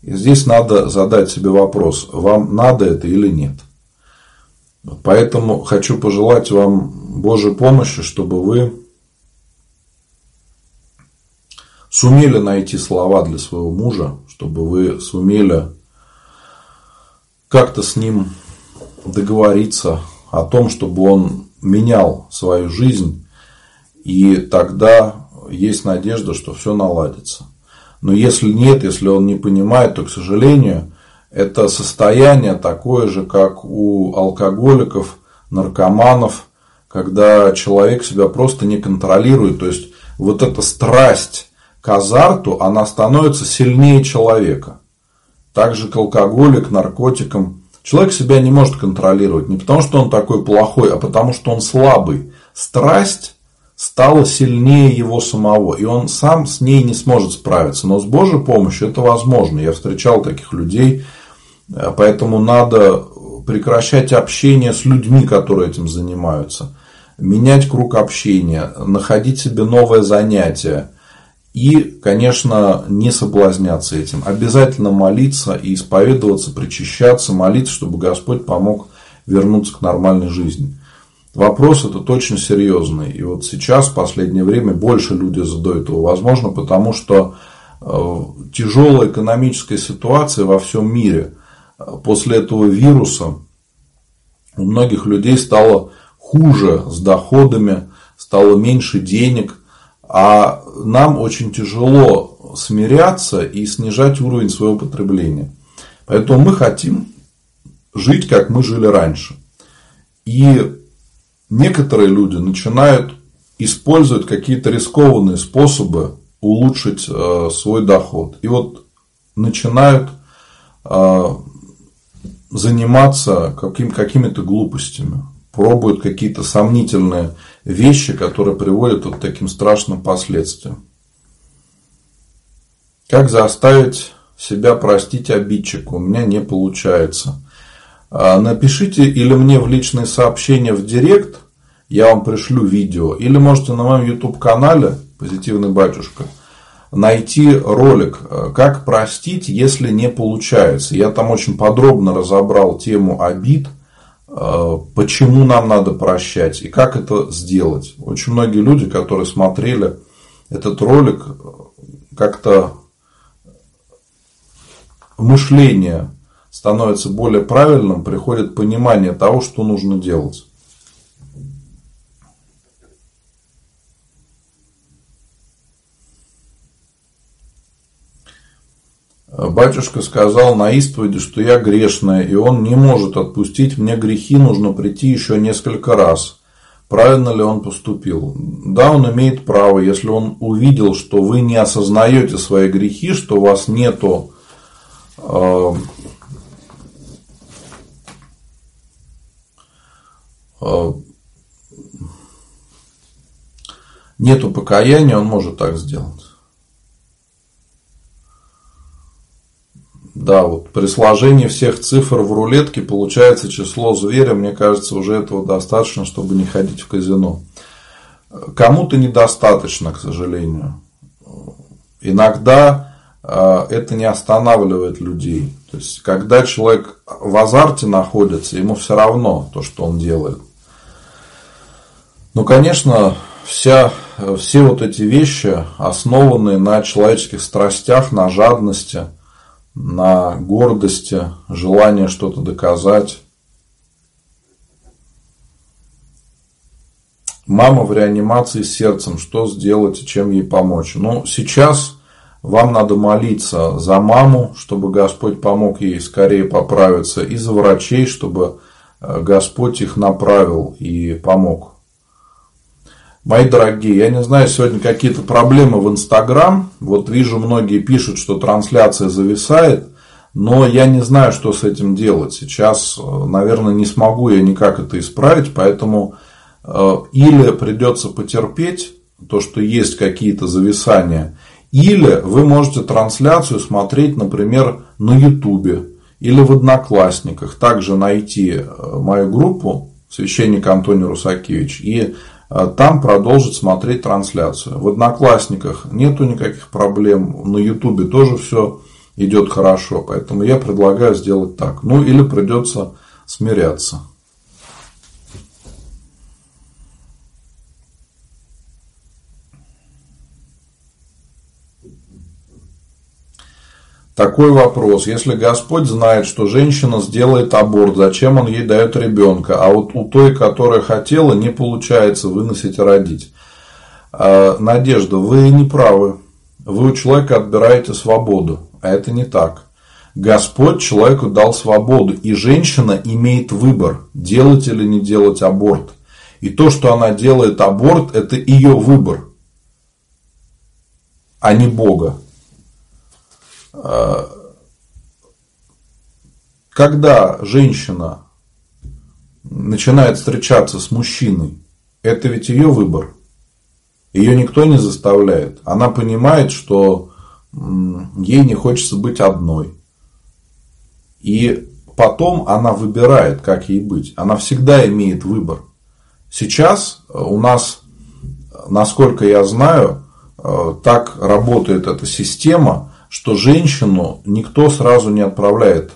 S1: И здесь надо задать себе вопрос, вам надо это или нет. Поэтому хочу пожелать вам Божьей помощи, чтобы вы сумели найти слова для своего мужа, чтобы вы сумели как-то с ним договориться о том, чтобы он менял свою жизнь, и тогда есть надежда, что все наладится. Но если нет, если он не понимает, то, к сожалению, это состояние такое же, как у алкоголиков, наркоманов, когда человек себя просто не контролирует. То есть, вот эта страсть к азарту, она становится сильнее человека. Так же, к алкоголю, к наркотикам. Человек себя не может контролировать не потому, что он такой плохой, а потому, что он слабый. Страсть стала сильнее его самого, и он сам с ней не сможет справиться. Но с Божьей помощью это возможно. Я встречал таких людей, э, поэтому надо прекращать общение с людьми, которые этим занимаются, менять круг общения, находить себе новое занятие. И, конечно, не соблазняться этим. Обязательно молиться и исповедоваться, причащаться, молиться, чтобы Господь помог вернуться к нормальной жизни. Вопрос это точно серьезный. И вот сейчас, в последнее время, больше люди задают его. Возможно, потому что э, тяжелая экономическая ситуация во всем мире после этого вируса у многих людей стало хуже с доходами, стало меньше денег, а нам очень тяжело смиряться и снижать уровень своего потребления. Поэтому мы хотим жить, как мы жили раньше. И некоторые люди начинают использовать какие-то рискованные способы улучшить э, свой доход. И вот начинают э, заниматься каким, какими-то глупостями, пробуют какие-то сомнительные вещи, которые приводят вот к таким страшным последствиям. Как заставить себя простить обидчика? У меня не получается. А, напишите или мне в личные сообщения в директ, я вам пришлю видео, или можете на моем YouTube канале Позитивный батюшка найти ролик, э, как простить, если не получается. Я там очень подробно разобрал тему обид, э, почему нам надо прощать и как это сделать. Очень многие люди, которые смотрели этот ролик, как-то мышление становится более правильным, приходит понимание того, что нужно делать. Батюшка сказал на исповеди, что я грешная, и он не может отпустить мне грехи, нужно прийти еще несколько раз. Правильно ли он поступил? Да, он имеет право, если он увидел, что вы не осознаете свои грехи, что у вас нету э, нету покаяния, он может так сделать. Да, вот при сложении всех цифр в рулетке получается число зверя, мне кажется, уже этого достаточно, чтобы не ходить в казино. Кому-то недостаточно, к сожалению. Иногда а, это не останавливает людей. То есть, когда человек в азарте находится, ему все равно то, что он делает. Ну, конечно, вся, все вот эти вещи основаны на человеческих страстях, на жадности – на гордости, желание что-то доказать. Мама в реанимации с сердцем, что сделать и чем ей помочь? Ну, сейчас вам надо молиться за маму, чтобы Господь помог ей скорее поправиться, и за врачей, чтобы э, Господь их направил и помог. Мои дорогие, я не знаю, сегодня какие-то проблемы в Инстаграм. Вот вижу, многие пишут, что трансляция зависает. Но я не знаю, что с этим делать. Сейчас, э, наверное, не смогу я никак это исправить. Поэтому э, или придется потерпеть то, что есть какие-то зависания. Или вы можете трансляцию смотреть, например, на Ютубе или в Одноклассниках. Также найти э, мою группу священник Антоний Русакевич и там продолжить смотреть трансляцию. В Одноклассниках нету никаких проблем, на Ютубе тоже все идет хорошо, поэтому я предлагаю сделать так. Ну или придется смиряться. Такой вопрос. Если Господь знает, что женщина сделает аборт, зачем Он ей дает ребенка, а вот у той, которая хотела, не получается выносить и родить? А, Надежда, вы не правы. Вы у человека отбираете свободу, а это не так. Господь человеку дал свободу, и женщина имеет выбор, делать или не делать аборт. И то, что она делает аборт, это ее выбор, а не Бога. А, когда женщина начинает встречаться с мужчиной, это ведь ее выбор. Ее никто не заставляет. Она понимает, что ей не хочется быть одной. И потом она выбирает, как ей быть. Она всегда имеет выбор. Сейчас у нас, насколько я знаю, э, так работает эта система, что женщину никто сразу не отправляет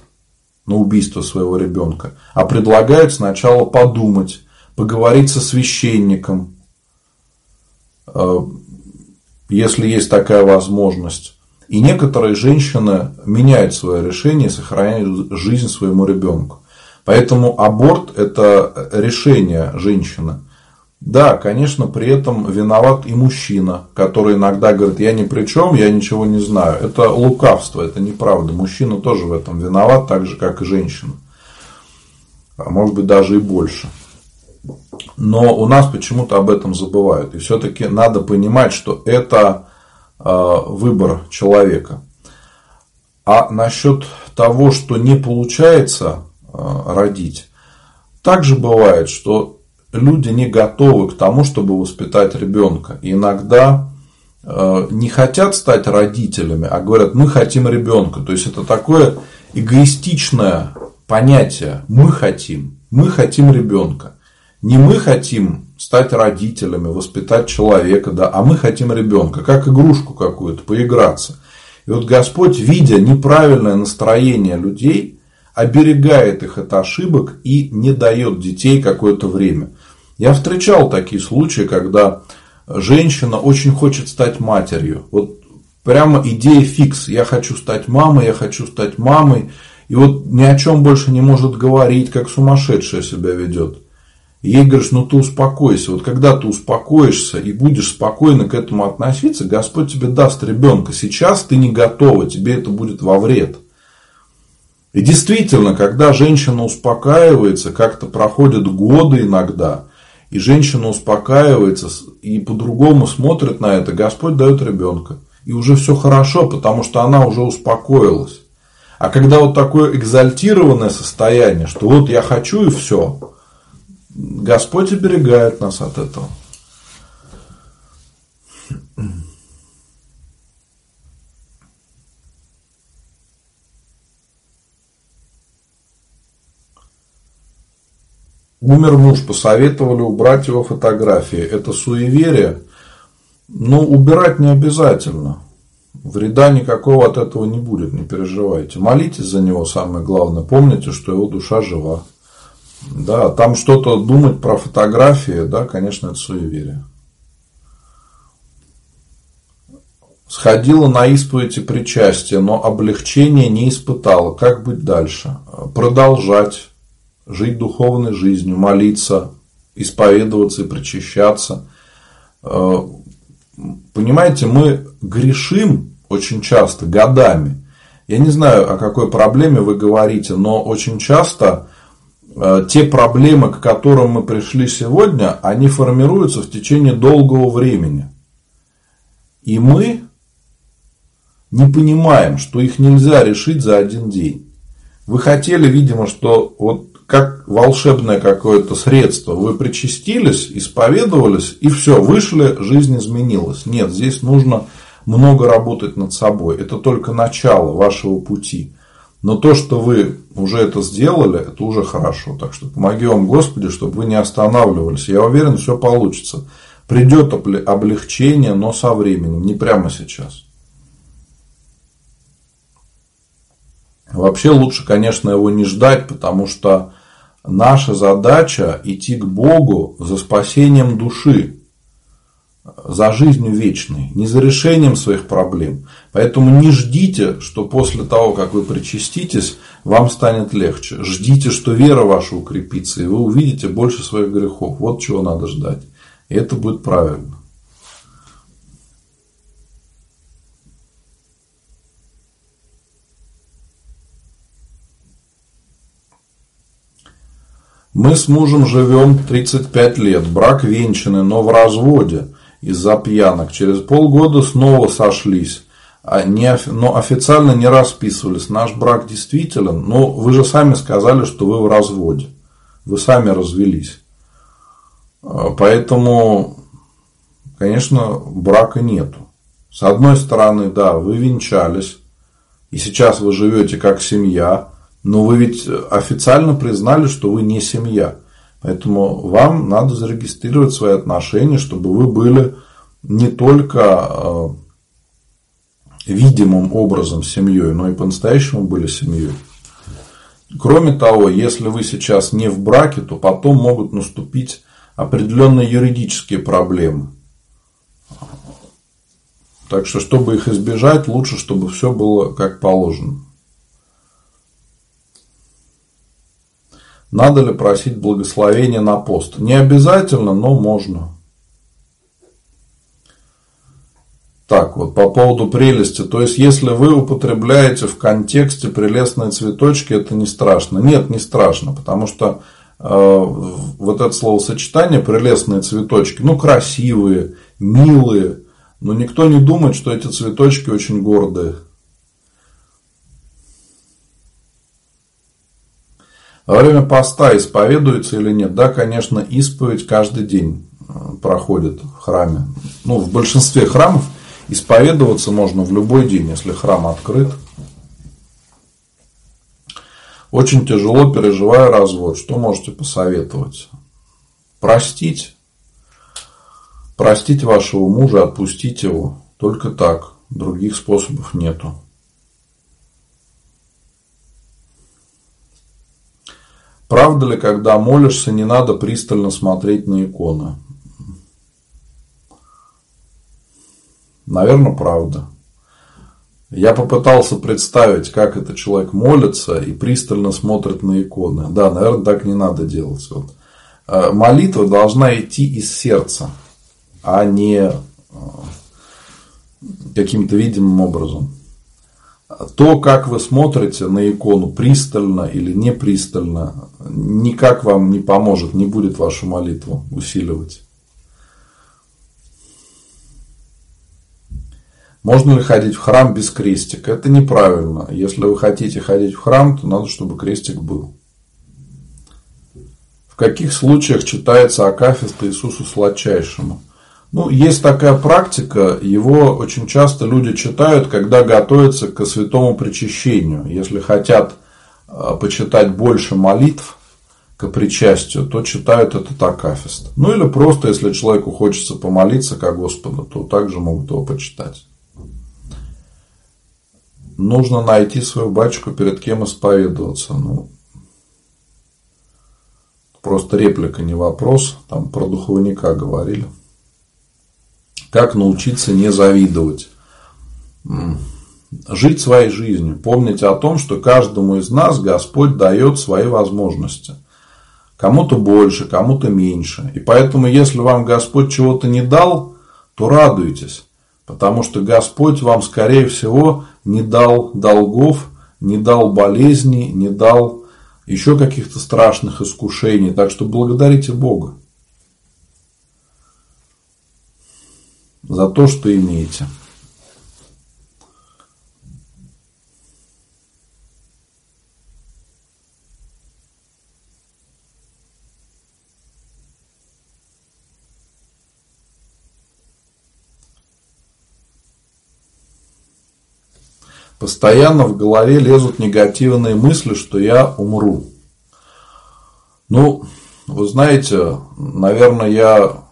S1: на убийство своего ребенка, а предлагает сначала подумать, поговорить со священником, э, если есть такая возможность. И некоторые женщины меняют свое решение сохраняют жизнь своему ребенку. Поэтому аборт – это решение женщины. Да, конечно, при этом виноват и мужчина, который иногда говорит, я ни при чем, я ничего не знаю. Это лукавство, это неправда. Мужчина тоже в этом виноват, так же, как и женщина. А может быть, даже и больше. Но у нас почему-то об этом забывают. И все-таки надо понимать, что это а, выбор человека. А насчет того, что не получается а, родить, также бывает, что люди не готовы к тому, чтобы воспитать ребенка. И иногда э, не хотят стать родителями, а говорят, мы хотим ребенка. То есть это такое эгоистичное понятие. Мы хотим. Мы хотим ребенка. Не мы хотим стать родителями, воспитать человека, да, а мы хотим ребенка, как игрушку какую-то, поиграться. И вот Господь, видя неправильное настроение людей, оберегает их от ошибок и не дает детей какое-то время. Я встречал такие случаи, когда женщина очень хочет стать матерью. Вот прямо идея фикс. Я хочу стать мамой, я хочу стать мамой. И вот ни о чем больше не может говорить, как сумасшедшая себя ведет. И ей говоришь, ну ты успокойся. Вот когда ты успокоишься и будешь спокойно к этому относиться, Господь тебе даст ребенка. Сейчас ты не готова, тебе это будет во вред. И действительно, когда женщина успокаивается, как-то проходят годы иногда, и женщина успокаивается и по-другому смотрит на это, Господь дает ребенка. И уже все хорошо, потому что она уже успокоилась. А когда вот такое экзальтированное состояние, что вот я хочу и все, Господь оберегает нас от этого. Умер муж, посоветовали убрать его фотографии. Это суеверие. Но убирать не обязательно. Вреда никакого от этого не будет, не переживайте. Молитесь за него, самое главное. Помните, что его душа жива. Да, там что-то думать про фотографии, да, конечно, это суеверие. Сходила на исповедь и причастие, но облегчения не испытала. Как быть дальше? Продолжать жить духовной жизнью, молиться, исповедоваться и причащаться. Э, понимаете, мы грешим очень часто, годами. Я не знаю, о какой проблеме вы говорите, но очень часто э, те проблемы, к которым мы пришли сегодня, они формируются в течение долгого времени. И мы не понимаем, что их нельзя решить за один день. Вы хотели, видимо, что вот как волшебное какое-то средство. Вы причастились, исповедовались, и все, вышли, жизнь изменилась. Нет, здесь нужно много работать над собой. Это только начало вашего пути. Но то, что вы уже это сделали, это уже хорошо. Так что помоги вам, Господи, чтобы вы не останавливались. Я уверен, все получится. Придет облегчение, но со временем, не прямо сейчас. Вообще лучше, конечно, его не ждать, потому что Наша задача идти к Богу за спасением души, за жизнью вечной, не за решением своих проблем. Поэтому не ждите, что после того, как вы причаститесь, вам станет легче. Ждите, что вера ваша укрепится, и вы увидите больше своих грехов. Вот чего надо ждать. И это будет правильно. Мы с мужем живем 35 лет, брак венчанный, но в разводе из-за пьянок. Через полгода снова сошлись, а но официально не расписывались. Наш брак действителен, но вы же сами сказали, что вы в разводе. Вы сами развелись. А, поэтому, конечно, брака нету. С одной стороны, да, вы венчались, и сейчас вы живете как семья, но вы ведь официально признали, что вы не семья. Поэтому вам надо зарегистрировать свои отношения, чтобы вы были не только э, видимым образом семьей, но и по-настоящему были семьей. Кроме того, если вы сейчас не в браке, то потом могут наступить определенные юридические проблемы. Так что, чтобы их избежать, лучше, чтобы все было как положено. Надо ли просить благословения на пост? Не обязательно, но можно. Так, вот по поводу прелести. То есть, если вы употребляете в контексте прелестные цветочки, это не страшно. Нет, не страшно, потому что э, вот это словосочетание прелестные цветочки, ну, красивые, милые, но никто не думает, что эти цветочки очень гордые. Во время поста исповедуется или нет? Да, конечно, исповедь каждый день э, проходит в храме. Ну, в большинстве храмов исповедоваться можно в любой день, если храм открыт. Очень тяжело переживая развод. Что можете посоветовать? Простить. Простить вашего мужа, отпустить его. Только так. Других способов нету. Правда ли, когда молишься, не надо пристально смотреть на иконы? Наверное, правда. Я попытался представить, как этот человек молится и пристально смотрит на иконы. Да, наверное, так не надо делать. Вот. Э, молитва должна идти из сердца, а не э, каким-то видимым образом. То, как вы смотрите на икону, пристально или не пристально, никак вам не поможет, не будет вашу молитву усиливать. Можно ли ходить в храм без крестика? Это неправильно. Если вы хотите ходить в храм, то надо, чтобы крестик был. В каких случаях читается Акафист Иисусу Сладчайшему? Ну, есть такая практика, его очень часто люди читают, когда готовятся к святому причащению. Если хотят а, почитать больше молитв к причастию, то читают этот Акафист. Ну, или просто, если человеку хочется помолиться ко Господу, то также могут его почитать нужно найти свою батюшку, перед кем исповедоваться. Ну, просто реплика, не вопрос. Там про духовника говорили. Как научиться не завидовать? Жить своей жизнью. Помните о том, что каждому из нас Господь дает свои возможности. Кому-то больше, кому-то меньше. И поэтому, если вам Господь чего-то не дал, то радуйтесь. Потому что Господь вам, скорее всего, не дал долгов, не дал болезней, не дал еще каких-то страшных искушений. Так что благодарите Бога за то, что имеете. Постоянно в голове лезут негативные мысли, что я умру. Ну, вы знаете, наверное, я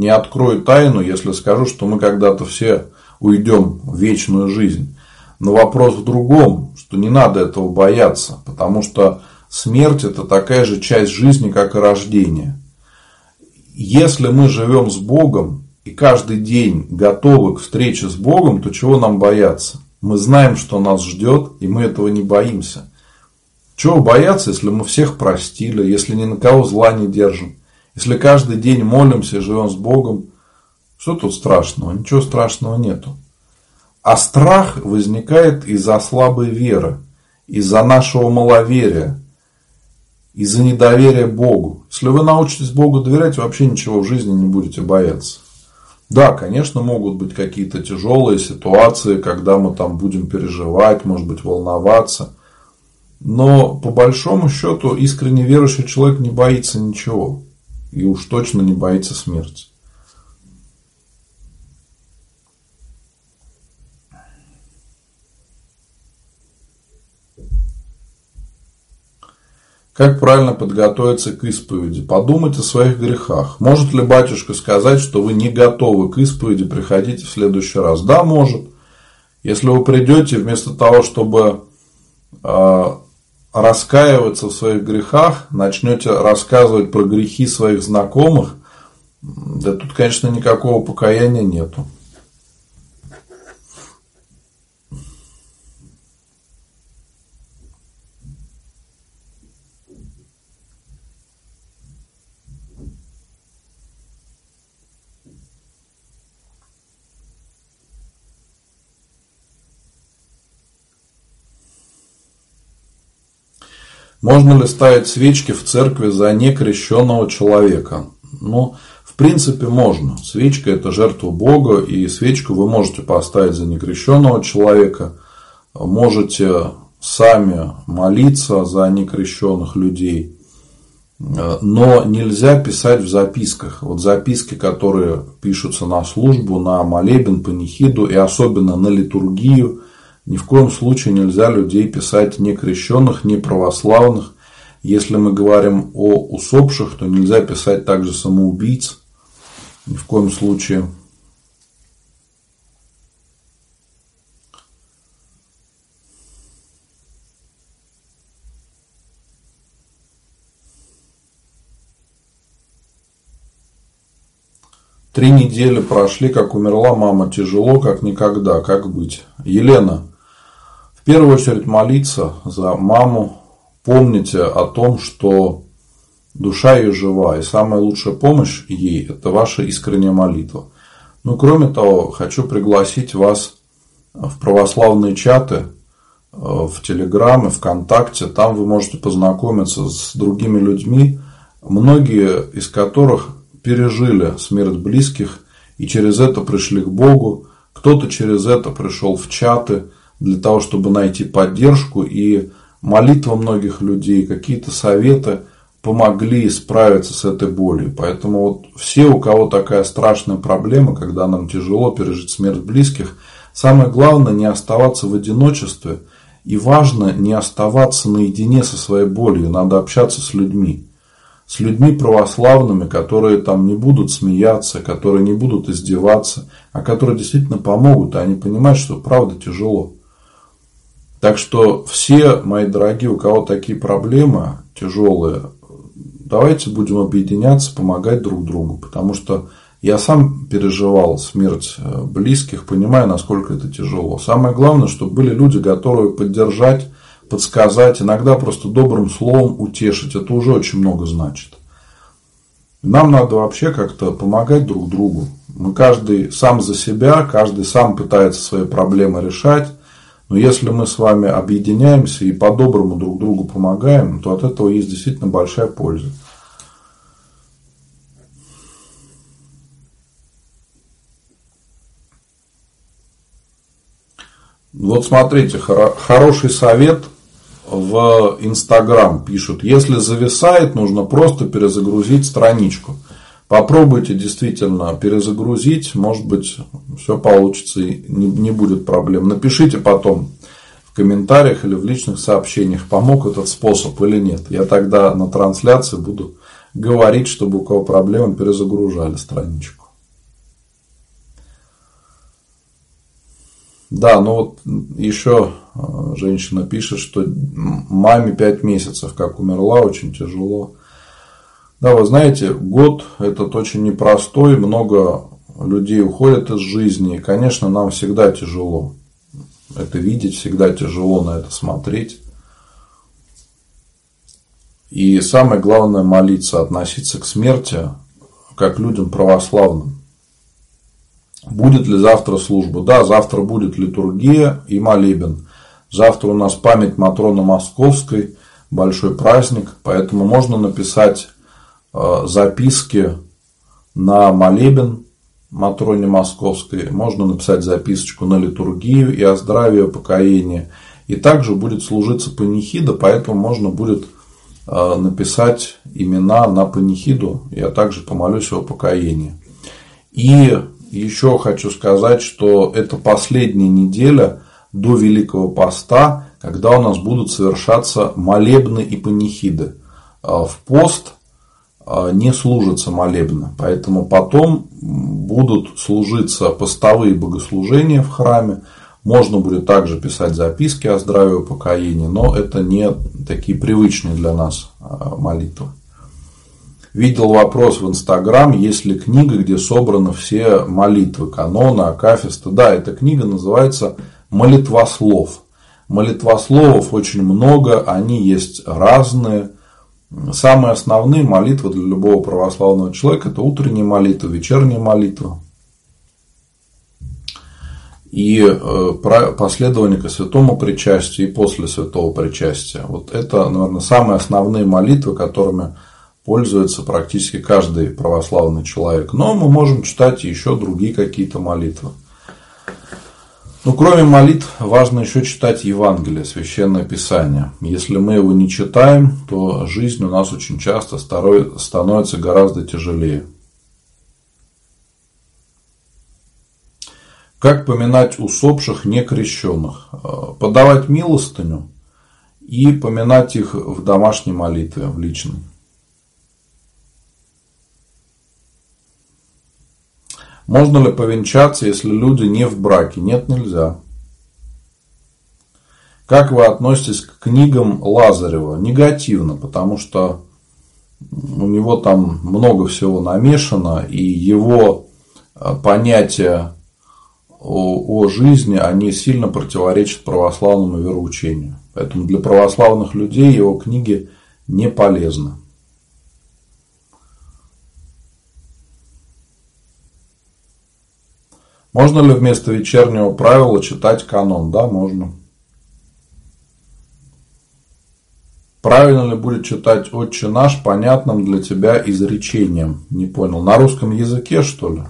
S1: не открою тайну, если скажу, что мы когда-то все уйдем в вечную жизнь. Но вопрос в другом, что не надо этого бояться, потому что смерть это такая же часть жизни, как и рождение. Если мы живем с Богом и каждый день готовы к встрече с Богом, то чего нам бояться? Мы знаем, что нас ждет, и мы этого не боимся. Чего бояться, если мы всех простили, если ни на кого зла не держим, если каждый день молимся живем с Богом? Что тут страшного? Ничего страшного нету. А страх возникает из-за слабой веры, из-за нашего маловерия, из-за недоверия Богу. Если вы научитесь Богу доверять, вообще ничего в жизни не будете бояться. Да, конечно, могут быть какие-то тяжелые ситуации, когда мы там будем переживать, может быть, волноваться. Но по большому счету искренне верующий человек не боится ничего. И уж точно не боится смерти. Как правильно подготовиться к исповеди? Подумать о своих грехах. Может ли батюшка сказать, что вы не готовы к исповеди, приходите в следующий раз? Да, может. Если вы придете вместо того, чтобы э, раскаиваться в своих грехах, начнете рассказывать про грехи своих знакомых, да тут, конечно, никакого покаяния нету. Можно ли ставить свечки в церкви за некрещенного человека? Ну, в принципе, можно. Свечка – это жертва Бога, и свечку вы можете поставить за некрещенного человека. Можете сами молиться за некрещенных людей. Но нельзя писать в записках. Вот записки, которые пишутся на службу, на молебен, панихиду и особенно на литургию – ни в коем случае нельзя людей писать не крещенных, не православных. Если мы говорим о усопших, то нельзя писать также самоубийц. Ни в коем случае. Три недели прошли, как умерла мама. Тяжело, как никогда. Как быть? Елена, в первую очередь молиться за маму, помните о том, что душа ее жива, и самая лучшая помощь ей – это ваша искренняя молитва. Ну, кроме того, хочу пригласить вас в православные чаты, э, в Телеграм и ВКонтакте. Там вы можете познакомиться с другими людьми, многие из которых пережили смерть близких и через это пришли к Богу. Кто-то через это пришел в чаты для того, чтобы найти поддержку и молитва многих людей, какие-то советы помогли справиться с этой болью. Поэтому вот все, у кого такая страшная проблема, когда нам тяжело пережить смерть близких, самое главное не оставаться в одиночестве и важно не оставаться наедине со своей болью, надо общаться с людьми с людьми православными, которые там не будут смеяться, которые не будут издеваться, а которые действительно помогут, и они понимают, что правда тяжело. Так что все, мои дорогие, у кого такие проблемы тяжелые, давайте будем объединяться, помогать друг другу, потому что я сам переживал смерть э, близких, понимаю, насколько это тяжело. Самое главное, чтобы были люди, готовые поддержать подсказать, иногда просто добрым словом утешить. Это уже очень много значит. Нам надо вообще как-то помогать друг другу. Мы каждый сам за себя, каждый сам пытается свои проблемы решать. Но если мы с вами объединяемся и по-доброму друг другу помогаем, то от этого есть действительно большая польза. Вот смотрите, хороший совет – в Инстаграм пишут, если зависает, нужно просто перезагрузить страничку. Попробуйте действительно перезагрузить, может быть, все получится и не, будет проблем. Напишите потом в комментариях или в личных сообщениях, помог этот способ или нет. Я тогда на трансляции буду говорить, чтобы у кого проблемы перезагружали страничку. Да, ну вот еще а, женщина пишет, что маме 5 месяцев, как умерла, очень тяжело. Да, вы знаете, год этот очень непростой, много людей уходят из жизни, и, конечно, нам всегда тяжело это видеть, всегда тяжело на это смотреть. И самое главное молиться, относиться к смерти как людям православным. Будет ли завтра служба? Да, завтра будет литургия и молебен. Завтра у нас память Матроны Московской, большой праздник, поэтому можно написать записки на молебен Матроне Московской, можно написать записочку на литургию и о здравии, покоении. И также будет служиться панихида, поэтому можно будет э, написать имена на панихиду, я также помолюсь о покоении. И еще хочу сказать, что это последняя неделя до Великого Поста, когда у нас будут совершаться молебны и панихиды. А в пост не служатся молебны, поэтому потом будут служиться постовые богослужения в храме, можно будет также писать записки о здравии и упокоении, но это не такие привычные для нас а, молитвы. Видел вопрос в Инстаграм, есть ли книга, где собраны все молитвы канона, акафиста. Да, эта книга называется «Молитвослов». Молитвословов очень много, они есть разные. Самые основные молитвы для любого православного человека – это утренняя молитва, вечерняя молитва. И э, последование к святому причастию и после святого причастия. Вот это, наверное, самые основные молитвы, которыми пользуется практически каждый православный человек. Но мы можем читать еще другие какие-то молитвы. Но кроме молитв, важно еще читать Евангелие, Священное Писание. Если мы его не читаем, то жизнь у нас очень часто становится гораздо тяжелее. Как поминать усопших некрещенных? Подавать милостыню и поминать их в домашней молитве, в личной. Можно ли повенчаться, если люди не в браке? Нет, нельзя. Как вы относитесь к книгам Лазарева? Негативно, потому что у него там много всего намешано, и его понятия о, о жизни, они сильно противоречат православному вероучению. Поэтому для православных людей его книги не полезны. Можно ли вместо вечернего правила читать канон? Да, можно. Правильно ли будет читать «Отче наш» понятным для тебя изречением? Не понял. На русском языке, что ли?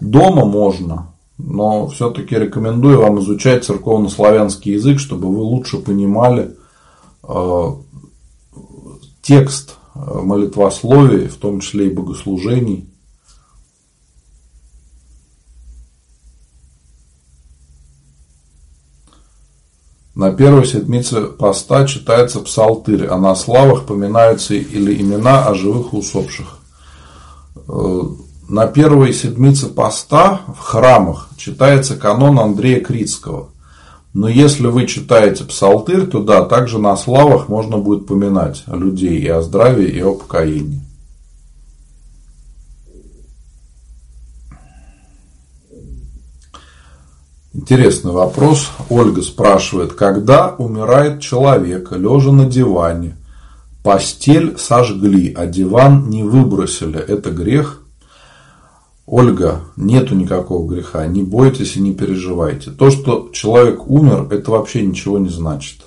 S1: Дома можно, но все-таки рекомендую вам изучать церковно-славянский язык, чтобы вы лучше понимали э, текст э, молитвословий, в том числе и богослужений. На первой седмице поста читается псалтырь, а на славах поминаются или имена о живых усопших. Э, на первой седмице поста в храмах читается канон Андрея Критского. Но если вы читаете псалтырь, то да, также на славах можно будет поминать о людей и о здравии, и о покоении. Интересный вопрос. Ольга спрашивает, когда умирает человек, лежа на диване, постель сожгли, а диван не выбросили, это грех? Ольга, нету никакого греха, не бойтесь и не переживайте. То, что человек умер, это вообще ничего не значит.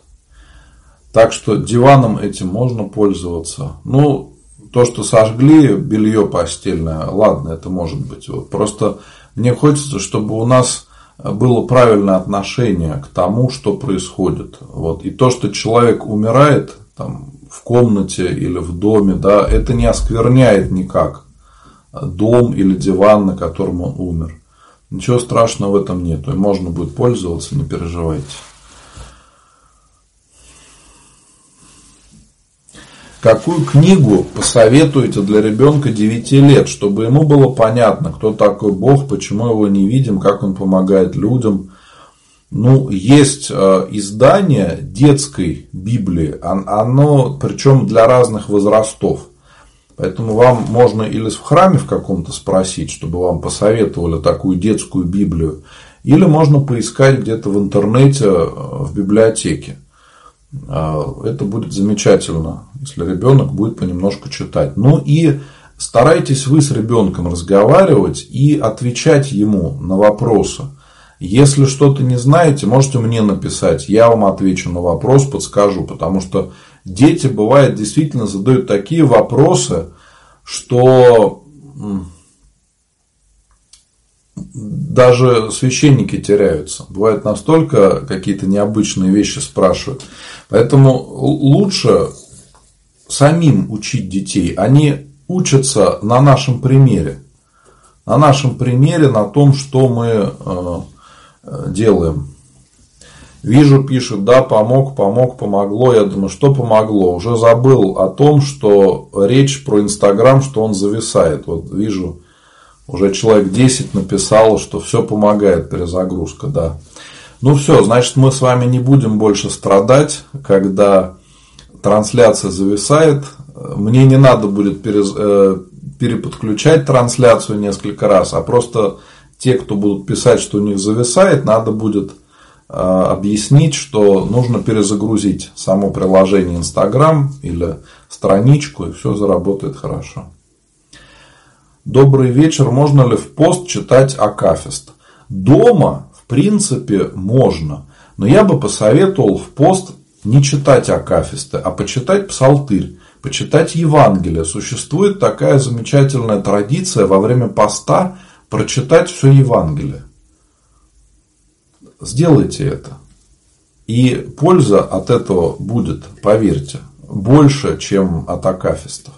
S1: Так что диваном этим можно пользоваться. Ну, то, что сожгли белье постельное, ладно, это может быть. Просто мне хочется, чтобы у нас было правильное отношение к тому, что происходит. Вот. И то, что человек умирает там, в комнате или в доме, да, это не оскверняет никак дом или диван, на котором он умер. Ничего страшного в этом нет. И можно будет пользоваться, не переживайте. Какую книгу посоветуете для ребенка 9 лет, чтобы ему было понятно, кто такой Бог, почему его не видим, как он помогает людям? Ну, есть э, издание детской Библии, оно причем для разных возрастов. Поэтому вам можно или в храме в каком-то спросить, чтобы вам посоветовали такую детскую Библию, или можно поискать где-то в интернете, э, в библиотеке. А, это будет замечательно, если ребенок будет понемножку читать. Ну и старайтесь вы с ребенком разговаривать и отвечать ему на вопросы. Если что-то не знаете, можете мне написать, я вам отвечу на вопрос, подскажу, потому что дети, бывает, действительно задают такие вопросы, что даже священники теряются. Бывают настолько какие-то необычные вещи спрашивают. Поэтому лучше самим учить детей. Они учатся на нашем примере. На нашем примере, на том, что мы э, делаем. Вижу, пишет, да, помог, помог, помогло. Я думаю, что помогло? Уже забыл о том, что речь про Инстаграм, что он зависает. Вот вижу, уже человек 10 написало, что все помогает перезагрузка, да. Ну все, значит, мы с вами не будем больше страдать, когда трансляция зависает. Мне не надо будет э, переподключать трансляцию несколько раз, а просто те, кто будут писать, что у них зависает, надо будет э, объяснить, что нужно перезагрузить само приложение Instagram или страничку, и все заработает хорошо. Добрый вечер. Можно ли в пост читать Акафист? Дома, в принципе, можно. Но я бы посоветовал в пост не читать Акафисты, а почитать Псалтырь, почитать Евангелие. Существует такая замечательная традиция во время поста прочитать все Евангелие. Сделайте это. И польза от этого будет, поверьте, больше, чем от акафистов.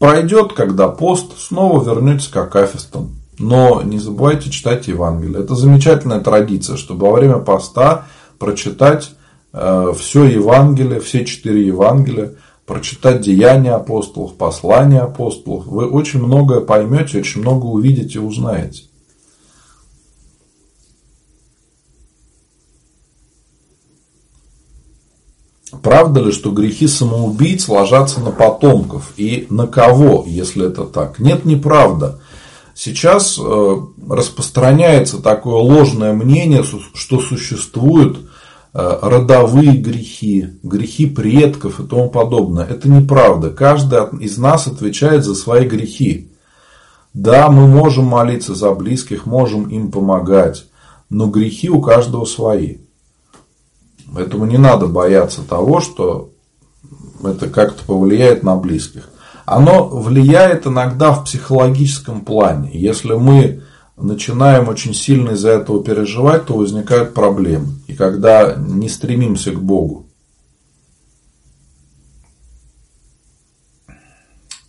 S1: Пройдет, когда пост, снова вернетесь к акафистам. Но не забывайте читать Евангелие. Это замечательная традиция, чтобы во время поста прочитать э, все Евангелие, все четыре Евангелия, прочитать деяния апостолов, послания апостолов. Вы очень многое поймете, очень много увидите и узнаете. Правда ли, что грехи самоубийц ложатся на потомков? И на кого, если это так? Нет, неправда. сейчас э, распространяется такое ложное мнение, что существуют э, родовые грехи, грехи предков и тому подобное. Это неправда. Каждый из нас отвечает за свои грехи. Да, мы можем молиться за близких, можем им помогать, но грехи у каждого свои. Поэтому не надо бояться того, что это как-то повлияет на близких. Оно влияет иногда в психологическом плане. Если мы начинаем очень сильно из-за этого переживать, то возникают проблемы. И когда не стремимся к Богу.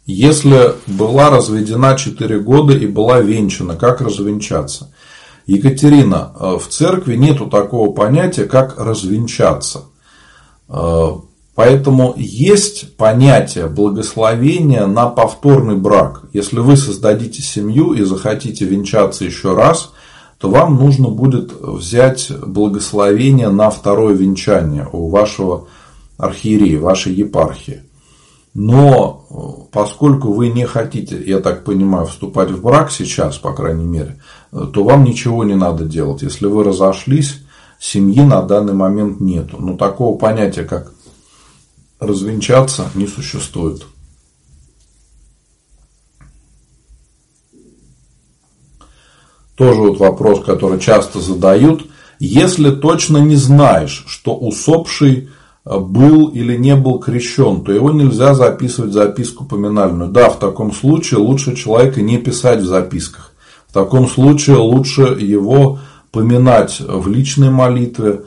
S1: Если была разведена 4 года и была венчана, как развенчаться? Екатерина, э, в церкви нету такого понятия, как развенчаться. Э, поэтому есть понятие благословения на повторный брак. Если вы создадите семью и захотите венчаться еще раз, то вам нужно будет взять благословение на второе венчание у вашего архиерея, вашей епархии. Но э, поскольку вы не хотите, я так понимаю, вступать в брак сейчас, по крайней мере, э, то вам ничего не надо делать. Если вы разошлись, семьи на данный момент нету. Но такого понятия, как развенчаться, не существует. Тоже вот вопрос, который часто задают. Если точно не знаешь, что усопший был или не был крещен, то его нельзя записывать в записку поминальную. Да, в таком случае лучше человека не писать в записках. В таком случае лучше его поминать в личной молитве,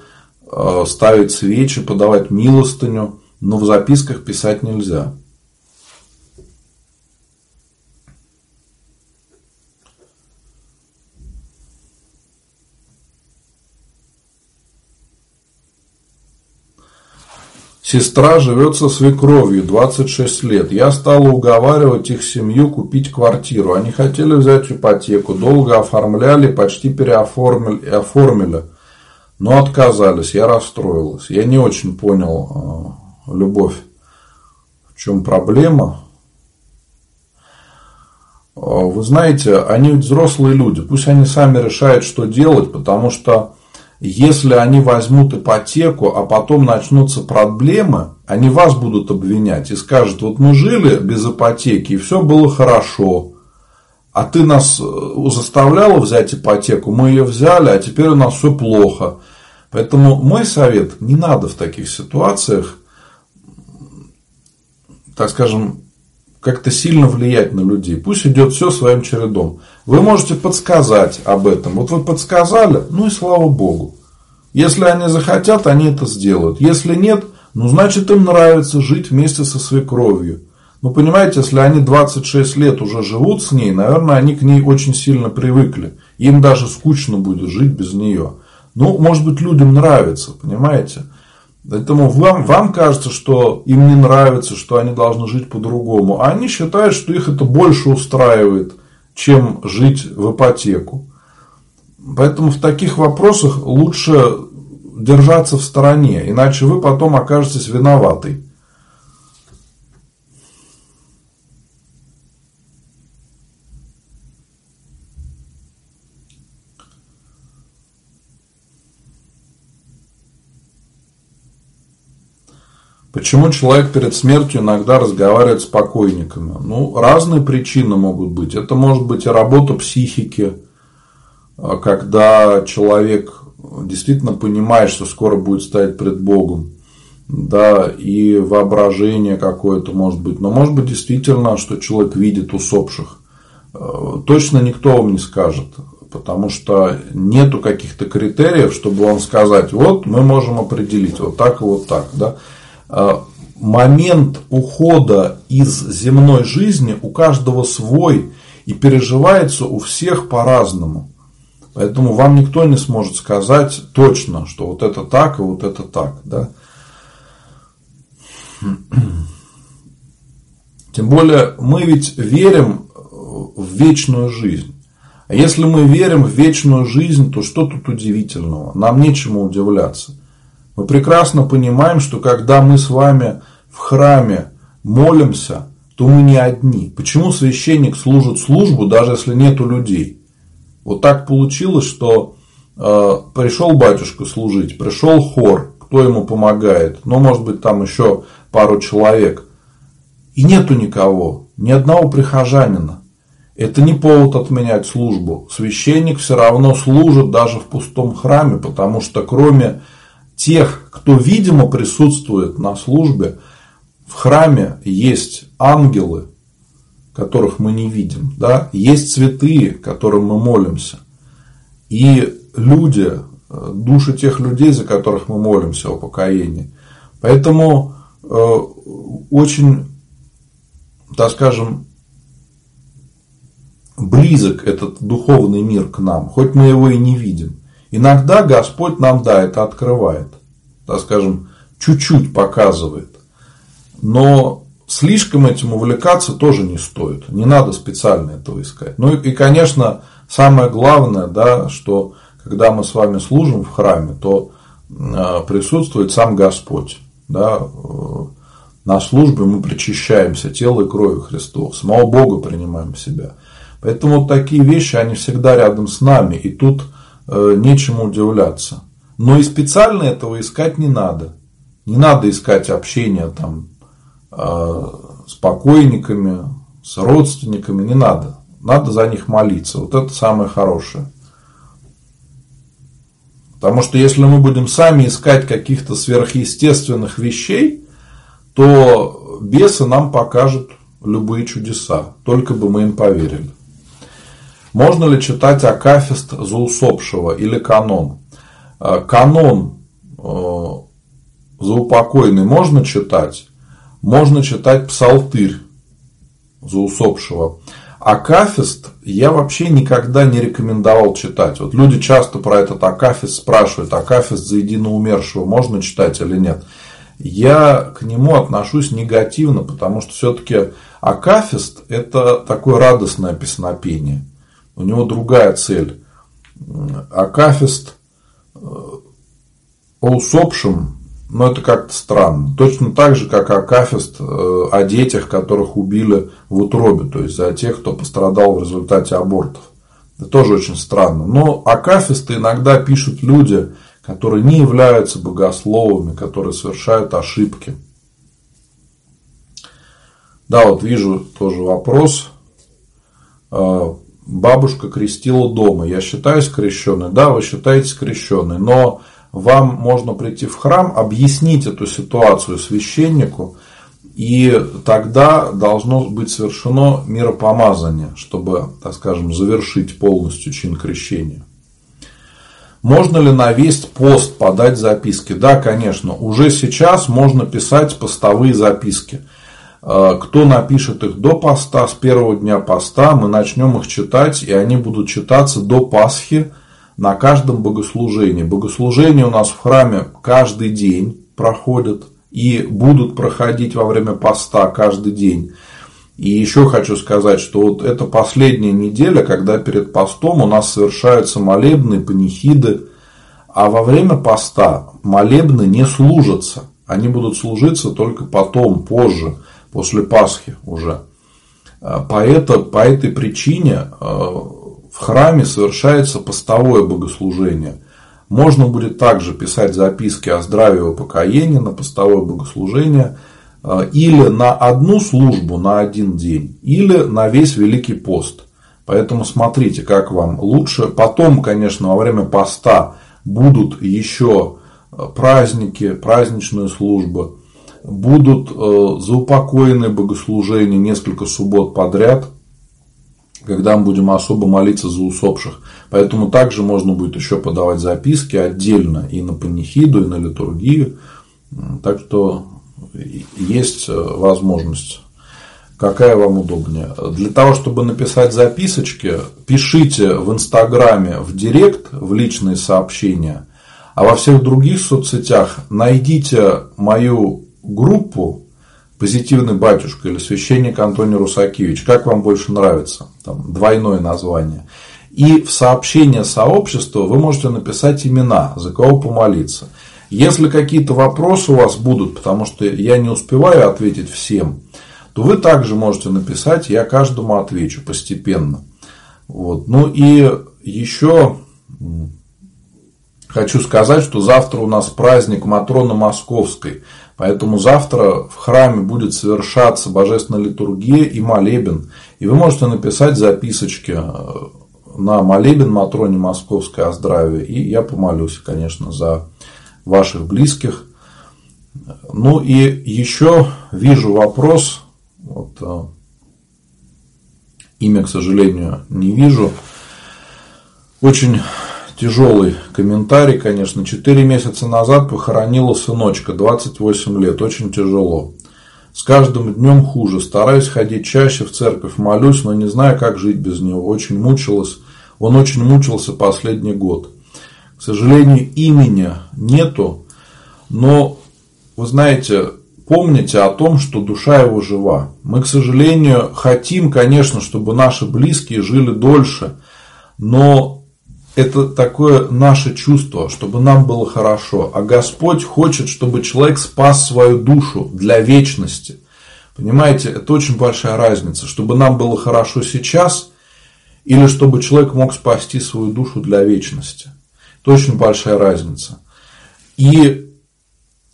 S1: э, ставить свечи, подавать милостыню, но в записках писать нельзя. Сестра живет со свекровью 26 лет. Я стала уговаривать их семью купить квартиру. Они хотели взять ипотеку, долго оформляли, почти переоформили, оформили, но отказались. Я расстроилась. Я не очень понял, э, любовь, в чем проблема. Э, вы знаете, они взрослые люди. Пусть они сами решают, что делать, потому что если они возьмут ипотеку, а потом начнутся проблемы, они вас будут обвинять и скажут, вот мы жили без ипотеки, и все было хорошо. А ты нас э, заставляла взять ипотеку, мы ее взяли, а теперь у нас все плохо. Поэтому мой совет, не надо в таких ситуациях, так скажем, как-то сильно влиять на людей. Пусть идет все своим чередом. Вы можете подсказать об этом. Вот вы подсказали, ну и слава богу. Если они захотят, они это сделают. Если нет, ну значит им нравится жить вместе со свекровью. Ну понимаете, если они 26 лет уже живут с ней, наверное, они к ней очень сильно привыкли. Им даже скучно будет жить без нее. Ну, может быть, людям нравится, понимаете? Поэтому вам, вам кажется, что им не нравится, что они должны жить по-другому. А они считают, что их это больше устраивает, чем жить в ипотеку. Поэтому в таких вопросах лучше держаться в стороне, иначе вы потом окажетесь виноватой. Почему человек перед смертью иногда разговаривает с покойниками? Ну, разные причины могут быть. Это может быть и работа психики, а когда человек действительно понимает, что скоро будет стоять пред Богом. Да, и воображение какое-то может быть. Но может быть действительно, что человек видит усопших. Э, точно никто вам не скажет потому что нету каких-то критериев, чтобы вам сказать, вот мы можем определить вот так и вот так. Да? Э, момент ухода из земной жизни у каждого свой и переживается у всех по-разному. Поэтому вам никто не сможет сказать точно, что вот это так и вот это так. Да? Тем более мы ведь верим в вечную жизнь. А если мы верим в вечную жизнь, то что тут удивительного? Нам нечему удивляться. Мы прекрасно понимаем, что когда мы с вами в храме молимся, то мы не одни. Почему священник служит службу, даже если нету людей? Вот так получилось, что э, пришел батюшка служить, пришел хор, кто ему помогает, ну, может быть, там еще пару человек, и нету никого, ни одного прихожанина. Это не повод отменять службу. Священник все равно служит даже в пустом храме, потому что кроме тех, кто видимо присутствует на службе, в храме есть ангелы, которых мы не видим, да? есть святые, которым мы молимся, и люди, э, души тех людей, за которых мы молимся о покоении. Поэтому э, очень, так скажем, близок этот духовный мир к нам, хоть мы его и не видим. Иногда Господь нам, да, это открывает, так скажем, чуть-чуть показывает. Но слишком этим увлекаться тоже не стоит. Не надо специально этого искать. Ну и, конечно, самое главное, да, что когда мы с вами служим в храме, то а, присутствует сам Господь. Да, э, на службе мы причащаемся тело и кровью Христов, самого Бога принимаем в себя. Поэтому вот такие вещи, они всегда рядом с нами, и тут э, нечему удивляться. Но и специально этого искать не надо. Не надо искать общение там, Э, с покойниками, с родственниками, не надо. Надо за них молиться. Вот это самое хорошее. Потому что если мы будем сами искать каких-то сверхъестественных вещей, то бесы нам покажут любые чудеса, только бы мы им поверили. Можно ли читать Акафист за усопшего или канон? Э, канон э, за упокойный можно читать, можно читать псалтырь за усопшего. Акафист я вообще никогда не рекомендовал читать. Вот люди часто про этот Акафист спрашивают, Акафист за единоумершего можно читать или нет. Я к нему отношусь негативно, потому что все-таки Акафист – это такое радостное песнопение. У него другая цель. Акафист э, о усопшем но это как-то странно. Точно так же, как Акафист э, о детях, которых убили в утробе, то есть за тех, кто пострадал в результате абортов. Это тоже очень странно. Но Акафисты иногда пишут люди, которые не являются богословами, которые совершают ошибки. Да, вот вижу тоже вопрос. Бабушка крестила дома. Я считаюсь крещенной? Да, вы считаетесь крещенной. Но вам можно прийти в храм, объяснить эту ситуацию священнику, и тогда должно быть совершено миропомазание, чтобы, так скажем, завершить полностью чин крещения. Можно ли на весь пост подать записки? Да, конечно. Уже сейчас можно писать постовые записки. Э, кто напишет их до поста, с первого дня поста, мы начнем их читать, и они будут читаться до Пасхи – на каждом богослужении. Богослужения у нас в храме каждый день проходят и будут проходить во время поста каждый день. И еще хочу сказать, что вот это последняя неделя, когда перед постом у нас совершаются молебны, панихиды, а во время поста молебны не служатся. Они будут служиться только потом, позже, после Пасхи уже. По, это, по этой причине э, в храме совершается постовое богослужение. Можно будет также писать записки о здравии и упокоении на постовое богослужение э, или на одну службу на один день, или на весь Великий пост. Поэтому смотрите, как вам лучше. Потом, конечно, во время поста будут еще праздники, праздничные службы, будут э, заупокоенные богослужения несколько суббот подряд – когда мы будем особо молиться за усопших. Поэтому также можно будет еще подавать записки отдельно и на панихиду, и на литургию. Так что есть э, возможность. Какая вам удобнее? Для того, чтобы написать записочки, пишите в Инстаграме в Директ, в личные сообщения, а во всех других соцсетях найдите мою группу позитивный батюшка или священник Антоний Русакевич, как вам больше нравится, там двойное название. И в сообщение сообщества вы можете написать имена, за кого помолиться. Если какие-то вопросы у вас будут, потому что я не успеваю ответить всем, то вы также можете написать, я каждому отвечу постепенно. Вот. Ну и еще хочу сказать, что завтра у нас праздник Матроны Московской. Поэтому завтра в храме будет совершаться божественная литургия и молебен. И вы можете написать записочки э, на молебен Матроне Московской о здравии. И я помолюсь, конечно, за ваших близких. Ну и еще вижу вопрос. Вот, э, имя, к сожалению, не вижу. Очень тяжелый комментарий, конечно. Четыре месяца назад похоронила сыночка, 28 лет, очень тяжело. С каждым днем хуже. Стараюсь ходить чаще в церковь, молюсь, но не знаю, как жить без него. Очень мучилась. Он очень мучился последний год. К сожалению, имени нету, но вы знаете, помните о том, что душа его жива. Мы, к сожалению, хотим, конечно, чтобы наши близкие жили дольше, но это такое наше чувство, чтобы нам было хорошо. А Господь хочет, чтобы человек спас свою душу для вечности. Понимаете, это очень большая разница, чтобы нам было хорошо сейчас или чтобы человек мог спасти свою душу для вечности. Это очень большая разница. И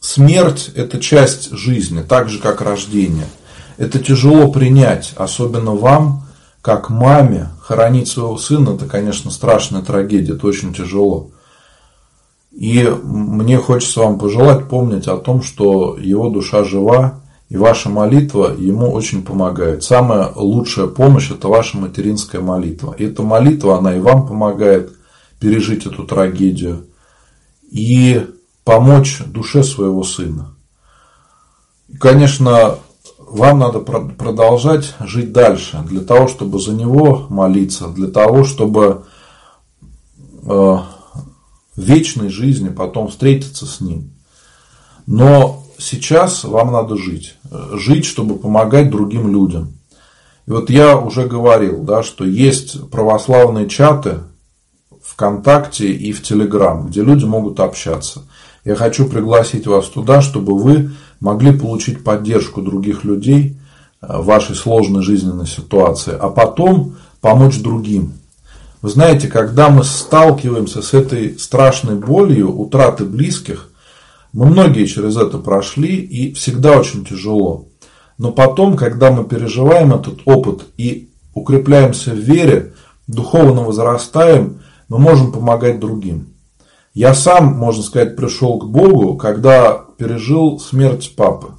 S1: смерть – это часть жизни, так же, как рождение. Это тяжело принять, особенно вам, как маме, хоронить своего сына, это, конечно, страшная трагедия, это очень тяжело. И мне хочется вам пожелать помнить о том, что его душа жива, и ваша молитва ему очень помогает. Самая лучшая помощь – это ваша материнская молитва. И эта молитва, она и вам помогает пережить эту трагедию и помочь душе своего сына. И, конечно, вам надо продолжать жить дальше, для того, чтобы за него молиться, для того, чтобы э, в вечной жизни потом встретиться с ним. Но сейчас вам надо жить. Жить, чтобы помогать другим людям. И вот я уже говорил, да, что есть православные чаты ВКонтакте и в Телеграм, где люди могут общаться. Я хочу пригласить вас туда, чтобы вы могли получить поддержку других людей э, в вашей сложной жизненной ситуации, а потом помочь другим. Вы знаете, когда мы сталкиваемся с этой страшной болью утраты близких, мы многие через это прошли и всегда очень тяжело. Но потом, когда мы переживаем этот опыт и укрепляемся в вере, духовно возрастаем, мы можем помогать другим. Я сам, можно сказать, пришел к Богу, когда пережил смерть папы.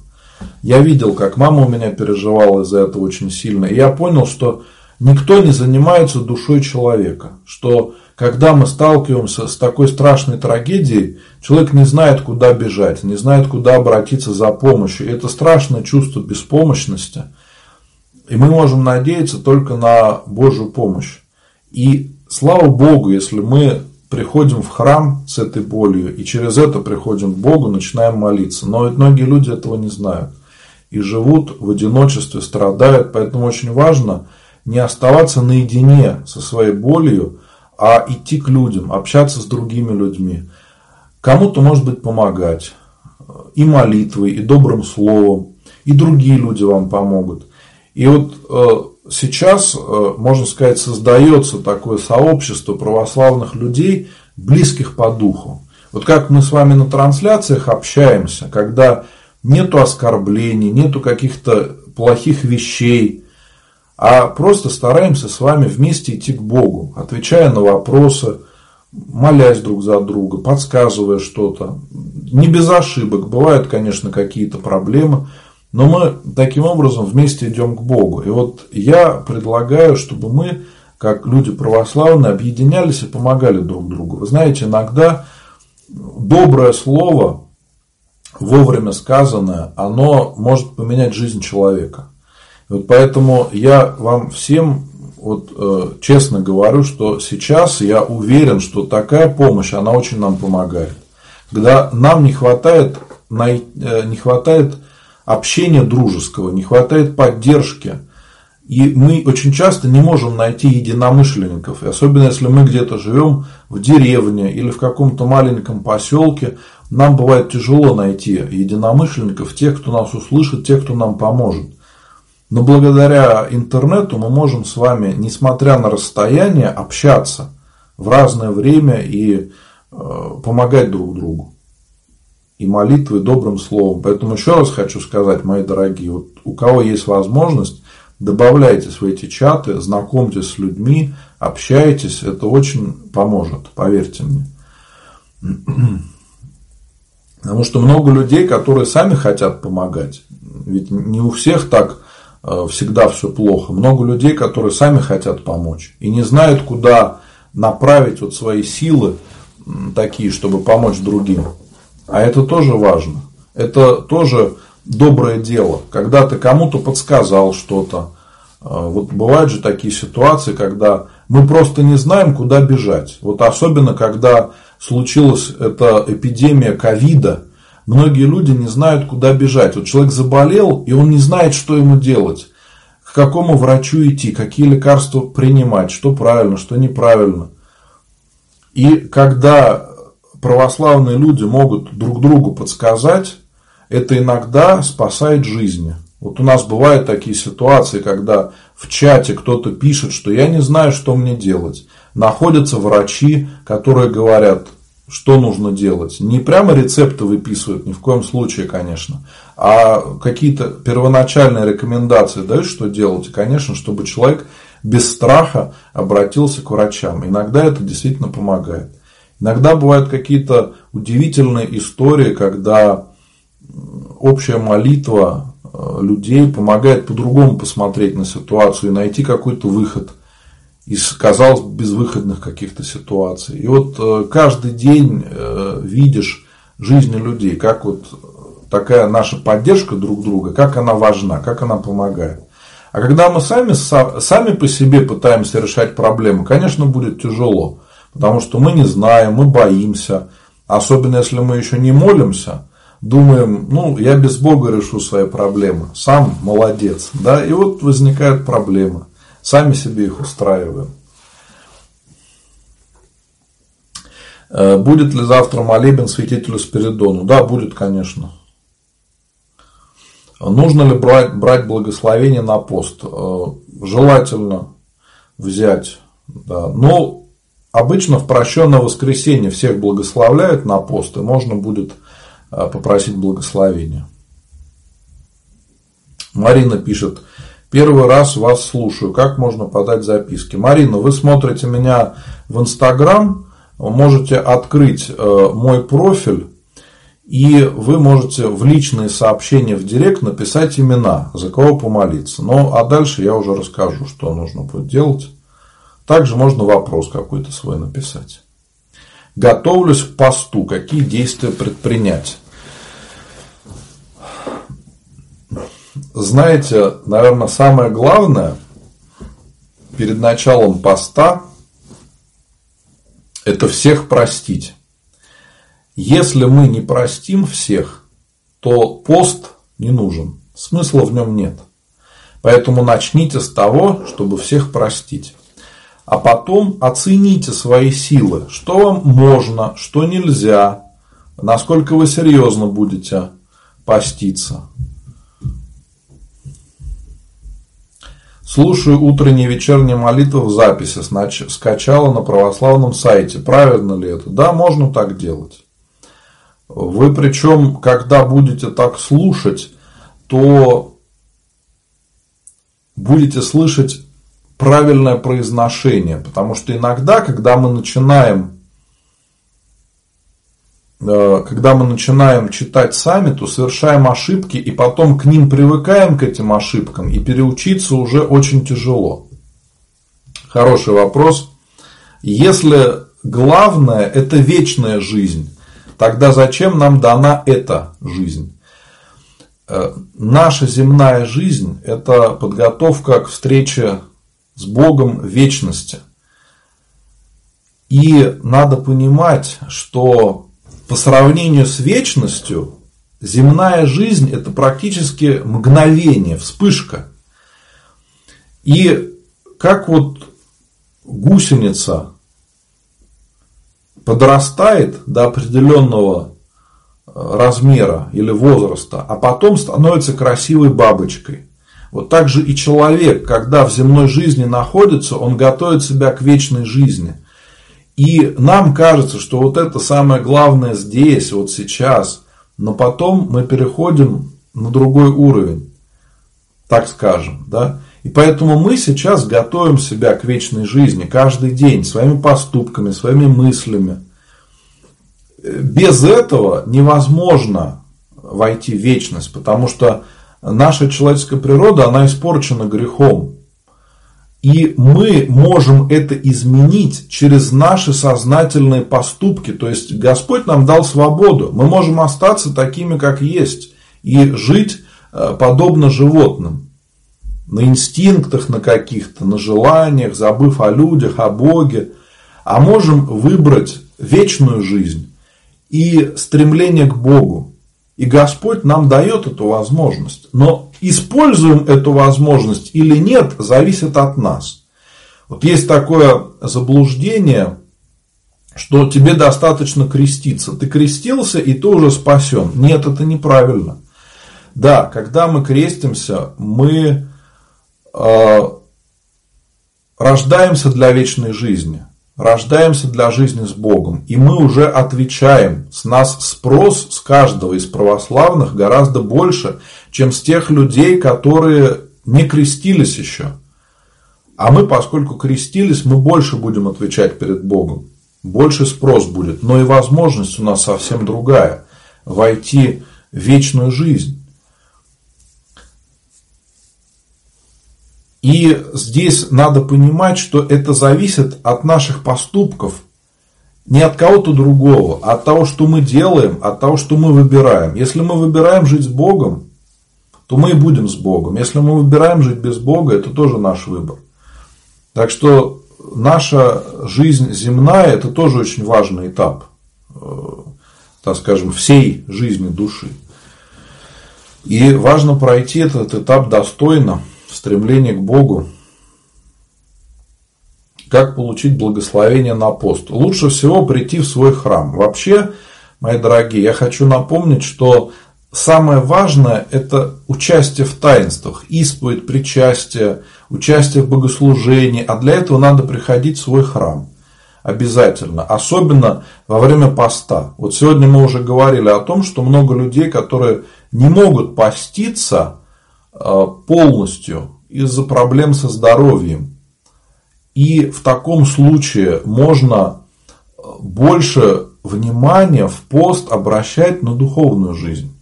S1: Я видел, как мама у меня переживала из-за этого очень сильно. И я понял, что никто не занимается душой человека. Что когда мы сталкиваемся с такой страшной трагедией, человек не знает, куда бежать, не знает, куда обратиться за помощью. И это страшное чувство беспомощности. И мы можем надеяться только на Божью помощь. И слава Богу, если мы приходим в храм с этой болью, и через это приходим к Богу, начинаем молиться. Но ведь многие люди этого не знают. И живут в одиночестве, страдают. Поэтому очень важно не оставаться наедине со своей болью, а идти к людям, общаться с другими людьми. Кому-то, может быть, помогать и молитвой, и добрым словом, и другие люди вам помогут. И вот э, сейчас, э, можно сказать, создается такое сообщество православных людей, близких по духу. Вот как мы с вами на трансляциях общаемся, когда нету оскорблений, нету каких-то плохих вещей, а просто стараемся с вами вместе идти к Богу, отвечая на вопросы, молясь друг за друга, подсказывая что-то. Не без ошибок, бывают, конечно, какие-то проблемы, но мы таким образом вместе идем к Богу. И вот я предлагаю, чтобы мы, как люди православные, объединялись и помогали друг другу. Вы знаете, иногда доброе слово, вовремя сказанное, оно может поменять жизнь человека. И вот поэтому я вам всем вот, э, честно говорю, что сейчас я уверен, что такая помощь, она очень нам помогает. Когда нам не хватает, э, не хватает общения дружеского, не хватает поддержки. И мы очень часто не можем найти единомышленников. И особенно если мы где-то живем в деревне или в каком-то маленьком поселке, нам бывает тяжело найти единомышленников, тех, кто нас услышит, тех, кто нам поможет. Но благодаря интернету мы можем с вами, несмотря на расстояние, общаться в разное время и э, помогать друг другу. И молитвой, и добрым словом. Поэтому еще раз хочу сказать, мои дорогие, вот у кого есть возможность, добавляйтесь в эти чаты, знакомьтесь с людьми, общайтесь, это очень поможет, поверьте мне. Потому что много людей, которые сами хотят помогать. Ведь не у всех так Э, всегда все плохо. Много людей, которые сами хотят помочь и не знают, куда направить вот свои силы такие, чтобы помочь другим. А это тоже важно. Это тоже доброе дело. Когда ты кому-то подсказал что-то. Э, вот бывают же такие ситуации, когда мы просто не знаем, куда бежать. Вот особенно, когда случилась эта эпидемия ковида, Многие люди не знают, куда бежать. Вот человек заболел, и он не знает, что ему делать. К какому врачу идти, какие лекарства принимать, что правильно, что неправильно. И когда православные люди могут друг другу подсказать, это иногда спасает жизни. Вот у нас бывают такие ситуации, когда в чате кто-то пишет, что я не знаю, что мне делать. Находятся врачи, которые говорят, что нужно делать. Не прямо рецепты выписывают, ни в коем случае, конечно, а какие-то первоначальные рекомендации дают, что делать. И, конечно, чтобы человек без страха обратился к врачам. Иногда это действительно помогает. Иногда бывают какие-то удивительные истории, когда общая молитва э, людей помогает по-другому посмотреть на ситуацию и найти какой-то выход – из, казалось безвыходных каких-то ситуаций. И вот э, каждый день э, видишь жизни людей, как вот такая наша поддержка друг друга, как она важна, как она помогает. А когда мы сами, сами по себе пытаемся решать проблемы, конечно, будет тяжело, потому что мы не знаем, мы боимся, особенно если мы еще не молимся, думаем, ну, я без Бога решу свои проблемы, сам молодец, да, и вот возникают проблемы. Сами себе их устраиваем. Э, будет ли завтра молебен святителю Спиридону? Да, будет, конечно. Нужно ли брать, брать благословение на пост? Э, желательно взять. Да. Но обычно в прощенное воскресенье всех благословляют на пост, и можно будет э, попросить благословения. Марина пишет, Первый раз вас слушаю. Как можно подать записки? Марина, вы смотрите меня в Инстаграм, можете открыть э, мой профиль, и вы можете в личные сообщения в директ написать имена, за кого помолиться. Ну, а дальше я уже расскажу, что нужно будет делать. Также можно вопрос какой-то свой написать. Готовлюсь к посту. Какие действия предпринять? знаете, наверное, самое главное перед началом поста – это всех простить. Если мы не простим всех, то пост не нужен. Смысла в нем нет. Поэтому начните с того, чтобы всех простить. А потом оцените свои силы. Что вам можно, что нельзя. Насколько вы серьезно будете поститься. Слушаю утренние и вечерние молитвы в записи, скачала на православном сайте. Правильно ли это? Да, можно так делать. Вы причем, когда будете так слушать, то будете слышать правильное произношение. Потому что иногда, когда мы начинаем Э, когда мы начинаем читать сами, то совершаем ошибки и потом к ним привыкаем, к этим ошибкам, и переучиться уже очень тяжело. Хороший вопрос. Если главное – это вечная жизнь, тогда зачем нам дана эта жизнь? Э, наша земная жизнь – это подготовка к встрече с Богом вечности. И надо понимать, что по сравнению с вечностью, земная жизнь – это практически мгновение, вспышка. И как вот гусеница подрастает до определенного э, размера или возраста, а потом становится красивой бабочкой. Вот так же и человек, когда в земной жизни находится, он готовит себя к вечной жизни. И нам кажется, что вот это самое главное здесь, вот сейчас, но потом мы переходим на другой уровень, так скажем, да. И поэтому мы сейчас готовим себя к вечной жизни каждый день своими поступками, своими мыслями. Без этого невозможно войти в вечность, потому что наша человеческая природа, она испорчена грехом. И мы можем это изменить через наши сознательные поступки. То есть Господь нам дал свободу. Мы можем остаться такими, как есть. И жить э, подобно животным. На инстинктах на каких-то, на желаниях, забыв о людях, о Боге. А можем выбрать вечную жизнь и стремление к Богу. И Господь нам дает эту возможность. Но используем эту возможность или нет, зависит от нас. Вот есть такое заблуждение, что тебе достаточно креститься. Ты крестился, и ты уже спасен. Нет, это неправильно. Да, когда мы крестимся, мы э, рождаемся для вечной жизни рождаемся для жизни с Богом, и мы уже отвечаем. С нас спрос с каждого из православных гораздо больше, чем с тех людей, которые не крестились еще. А мы, поскольку крестились, мы больше будем отвечать перед Богом. Больше спрос будет. Но и возможность у нас совсем другая. Войти в вечную жизнь. И здесь надо понимать, что это зависит от наших поступков, не от кого-то другого, а от того, что мы делаем, от того, что мы выбираем. Если мы выбираем жить с Богом, то мы и будем с Богом. Если мы выбираем жить без Бога, это тоже наш выбор. Так что наша жизнь земная – это тоже очень важный этап, э, так скажем, всей жизни души. И важно пройти этот этап достойно – стремление к Богу. Как получить благословение на пост? Лучше всего прийти в свой храм. Вообще, мои дорогие, я хочу напомнить, что самое важное – это участие в таинствах, исповедь, причастие, участие в богослужении. А для этого надо приходить в свой храм. Обязательно. Особенно во время поста. Вот сегодня мы уже говорили о том, что много людей, которые не могут поститься, полностью из-за проблем со здоровьем. И в таком случае можно э, больше внимания в пост обращать на духовную жизнь.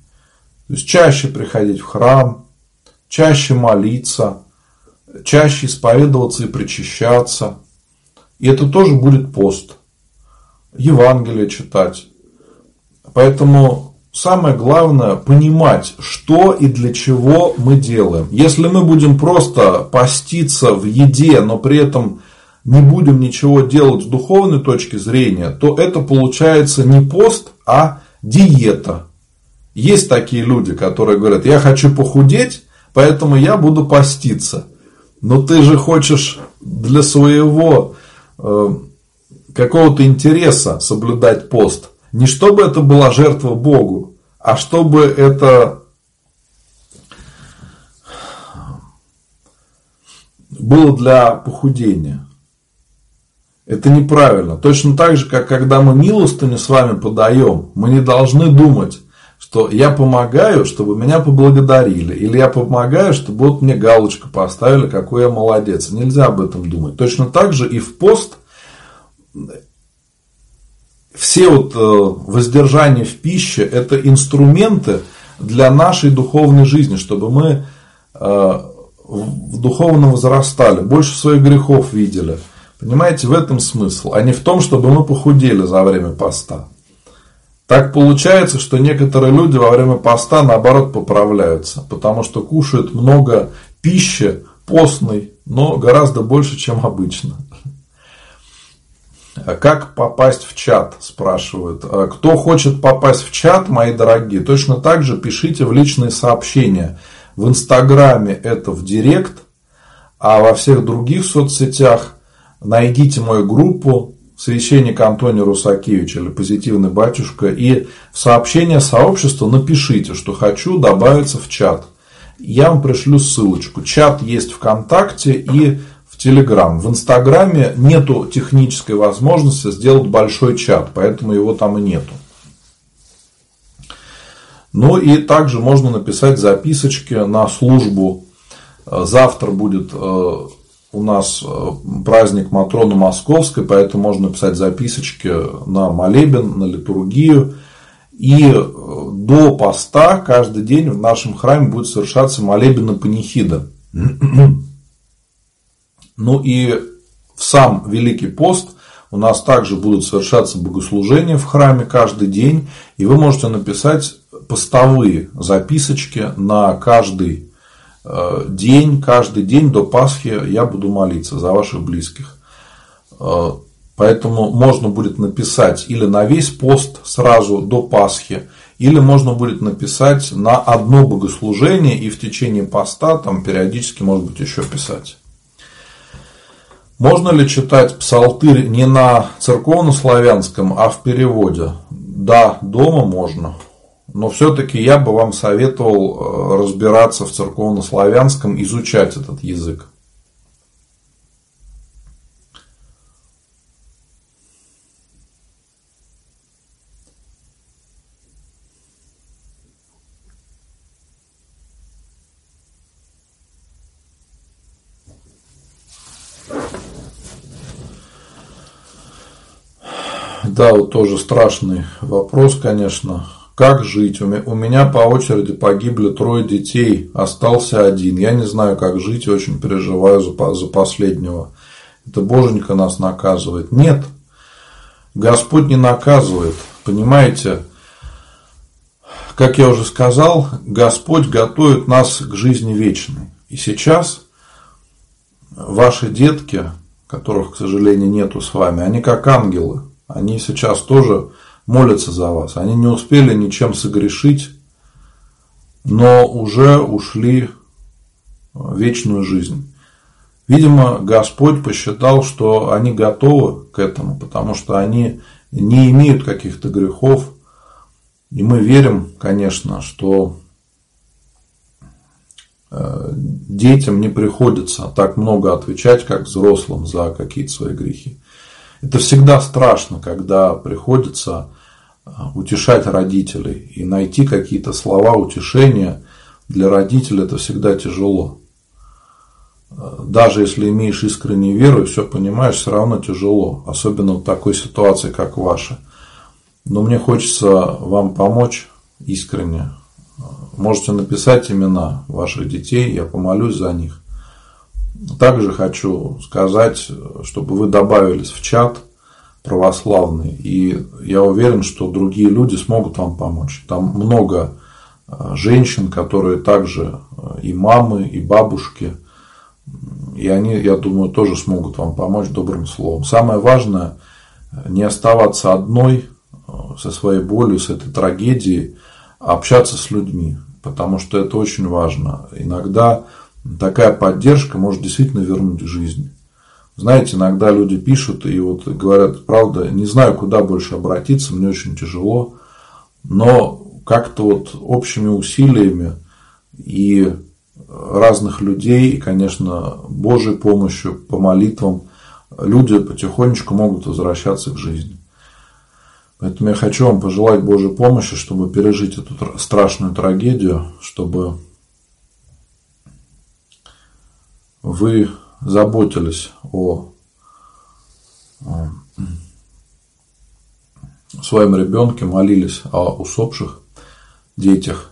S1: То есть чаще приходить в храм, чаще молиться, чаще исповедоваться и причащаться. И это тоже будет пост. Евангелие читать. Поэтому самое главное понимать, что и для чего мы делаем. Если мы будем просто поститься в еде, но при этом не будем ничего делать с духовной точки зрения, то это получается не пост, а диета. Есть такие люди, которые говорят, я хочу похудеть, поэтому я буду поститься. Но ты же хочешь для своего э, какого-то интереса соблюдать пост. Не чтобы это была жертва Богу, а чтобы это было для похудения. Это неправильно. Точно так же, как когда мы милостыню с вами подаем, мы не должны думать, что я помогаю, чтобы меня поблагодарили, или я помогаю, чтобы вот мне галочку поставили, какой я молодец. Нельзя об этом думать. Точно так же и в пост все вот э, воздержания в пище – это инструменты для нашей духовной жизни, чтобы мы э, в духовно возрастали, больше своих грехов видели. Понимаете, в этом смысл, а не в том, чтобы мы похудели за время поста. Так получается, что некоторые люди во время поста наоборот поправляются, потому что кушают много пищи постной, но гораздо больше, чем обычно. А как попасть в чат, спрашивают. А кто хочет попасть в чат, мои дорогие, точно так же пишите в личные сообщения. В Инстаграме это в Директ, а во всех других соцсетях найдите мою группу священник Антоний Русакевич или позитивный батюшка и в сообщение сообщества напишите, что хочу добавиться в чат. я вам пришлю ссылочку. Чат есть ВКонтакте и Телеграм. В Инстаграме нету технической возможности сделать большой чат, поэтому его там и нету. Ну и также можно написать записочки на службу. Завтра будет э, у нас э, праздник Матроны Московской, поэтому можно написать записочки на молебен, на литургию. И э, до поста каждый день в нашем храме будет совершаться молебен на панихида. Ну и в сам Великий пост у нас также будут совершаться богослужения в храме каждый день. И вы можете написать постовые записочки на каждый э, день, каждый день до Пасхи я буду молиться за ваших близких. Э, Поэтому можно будет написать или на весь пост сразу до Пасхи, или можно будет написать на одно богослужение и в течение поста там периодически, может быть, еще писать. Можно ли читать псалтырь не на церковно-славянском, а в переводе? Да, дома можно. Но все-таки я бы вам советовал э, разбираться в церковно-славянском, изучать этот язык. Да, вот тоже страшный вопрос, конечно. Как жить? У меня по очереди погибли трое детей, остался один. Я не знаю, как жить, очень переживаю за, последнего. Это Боженька нас наказывает. Нет, Господь не наказывает. Понимаете, как я уже сказал, Господь готовит нас к жизни вечной. И сейчас ваши детки, которых, к сожалению, нету с вами, они как ангелы. Они сейчас тоже молятся за вас. Они не успели ничем согрешить, но уже ушли в вечную жизнь. Видимо, Господь посчитал, что они готовы к этому, потому что они не имеют каких-то грехов. И мы верим, конечно, что э, детям не приходится так много отвечать, как взрослым за какие-то свои грехи. Это всегда страшно, когда приходится а, утешать родителей и найти какие-то слова утешения для родителей это всегда тяжело. А, даже если имеешь искреннюю веру и все понимаешь, все равно тяжело, особенно в такой ситуации, как ваша. Но мне хочется вам помочь искренне. Можете написать имена ваших детей, я помолюсь за них. Также хочу сказать, чтобы вы добавились в чат православный. И я уверен, что другие люди смогут вам помочь. Там много а, женщин, которые также а, и мамы, и бабушки. И они, я думаю, тоже смогут вам помочь добрым словом. Самое важное не оставаться одной а, со своей болью, с этой трагедией, а общаться с людьми. Потому что это очень важно. Иногда такая поддержка может действительно вернуть жизнь. Знаете, иногда люди пишут и вот говорят, правда, не знаю, куда больше обратиться, мне очень тяжело, но как-то вот общими усилиями и разных людей, и, конечно, Божьей помощью, по молитвам, люди потихонечку могут возвращаться к жизни. Поэтому я хочу вам пожелать Божьей помощи, чтобы пережить эту страшную трагедию, чтобы вы заботились о своем ребенке, молились о усопших детях.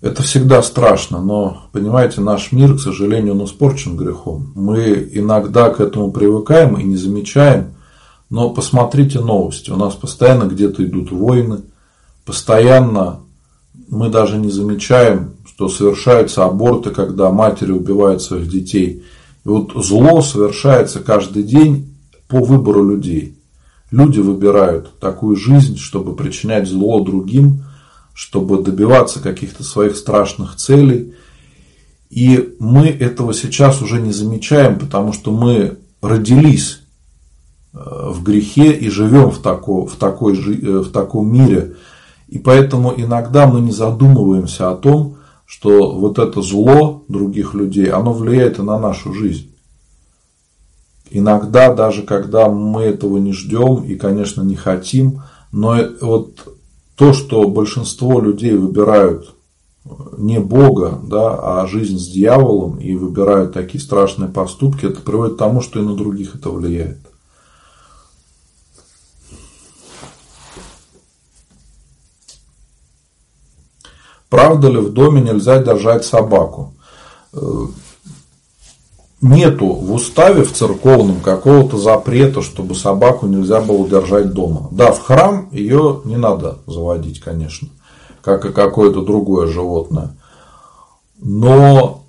S1: Это всегда страшно, но, понимаете, наш мир, к сожалению, он испорчен грехом. Мы иногда к этому привыкаем и не замечаем, но посмотрите новости. У нас постоянно где-то идут войны, постоянно мы даже не замечаем, что совершаются аборты, когда матери убивают своих детей. И вот зло совершается каждый день по выбору людей. Люди выбирают такую жизнь, чтобы причинять зло другим, чтобы добиваться каких-то своих страшных целей. И мы этого сейчас уже не замечаем, потому что мы родились э, в грехе и живем в, тако, в, такой, э, в таком мире. И поэтому иногда мы не задумываемся о том, что вот это зло других людей, оно влияет и на нашу жизнь. Иногда, даже когда мы этого не ждем и, конечно, не хотим, но вот то, что большинство людей выбирают не Бога, да, а жизнь с дьяволом и выбирают такие страшные поступки, это приводит к тому, что и на других это влияет. Правда ли в доме нельзя держать собаку? Э, нету в уставе в церковном какого-то запрета, чтобы собаку нельзя было держать дома. Да, в храм ее не надо заводить, конечно, как и какое-то другое животное. Но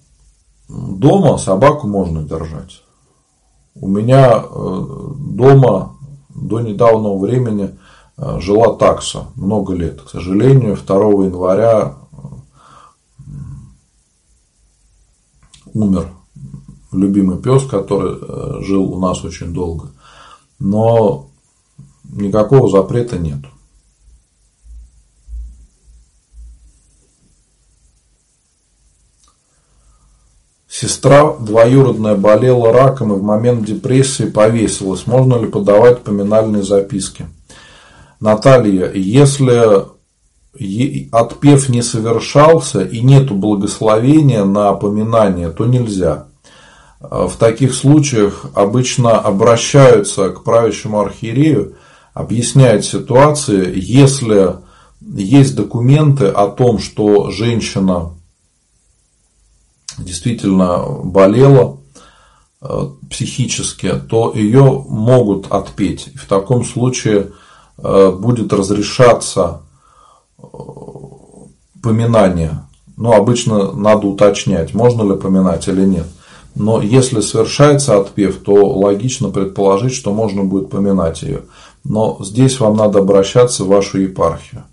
S1: дома собаку можно держать. У меня э, дома до недавнего времени э, жила такса много лет. К сожалению, 2 января умер любимый пес, который э, жил у нас очень долго. Но никакого запрета нет. Сестра двоюродная болела раком и в момент депрессии повесилась. Можно ли подавать поминальные записки? Наталья, если отпев не совершался и нету благословения на поминание, то нельзя. В таких случаях обычно обращаются к правящему архиерею, объясняют ситуацию, если есть документы о том, что женщина действительно болела э, психически, то ее могут отпеть. В таком случае э, будет разрешаться поминание. Ну, обычно надо уточнять, можно ли поминать или нет. Но если совершается отпев, то логично предположить, что можно будет поминать ее. Но здесь вам надо обращаться в вашу епархию.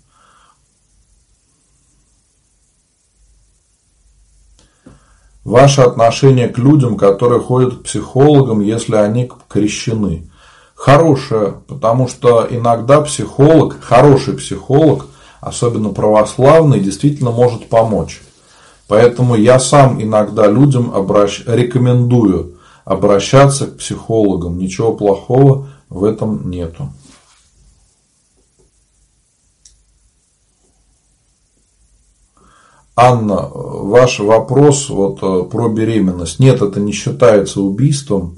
S1: Ваше отношение к людям, которые ходят к психологам, если они крещены. Хорошее, потому что иногда психолог, хороший психолог, особенно православный, действительно может помочь. Поэтому я сам иногда людям обращ... рекомендую обращаться к психологам. Ничего плохого в этом нету. Анна, ваш вопрос вот э, про беременность. Нет, это не считается убийством,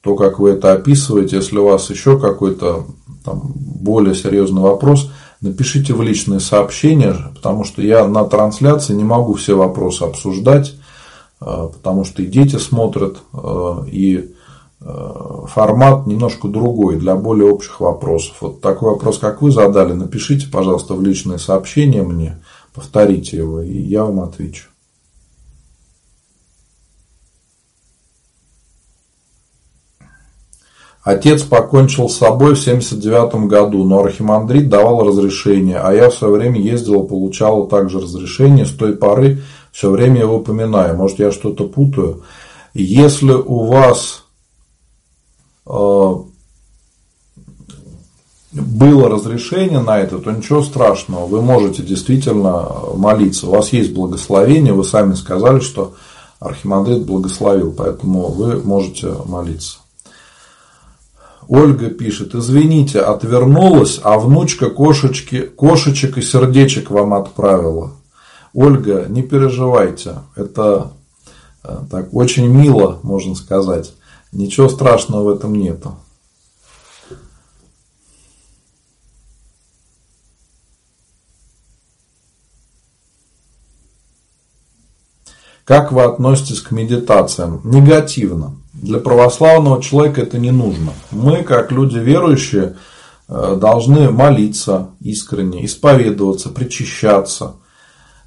S1: то, как вы это описываете. Если у вас еще какой-то там, более серьезный вопрос – напишите в личные сообщения, потому что я на трансляции не могу все вопросы обсуждать, э, потому что и дети смотрят, э, и э, формат немножко другой для более общих вопросов. Вот такой вопрос, как вы задали, напишите, пожалуйста, в личные сообщения мне, повторите его, и я вам отвечу. Отец покончил с собой в 79 году, но архимандрит давал разрешение, а я в свое время ездила, получала также разрешение. С той поры все время его упоминаю. Может, я что-то путаю. Если у вас э, было разрешение на это, то ничего страшного. Вы можете действительно молиться. У вас есть благословение. Вы сами сказали, что архимандрит благословил, поэтому вы можете молиться. Ольга пишет, извините, отвернулась, а внучка кошечки, кошечек и сердечек вам отправила. Ольга, не переживайте, это э, так очень мило, можно сказать. Ничего страшного в этом нету. Как вы относитесь к медитациям? Негативно. Для православного человека это не нужно. Мы, как люди верующие, э, должны молиться искренне, исповедоваться, причащаться.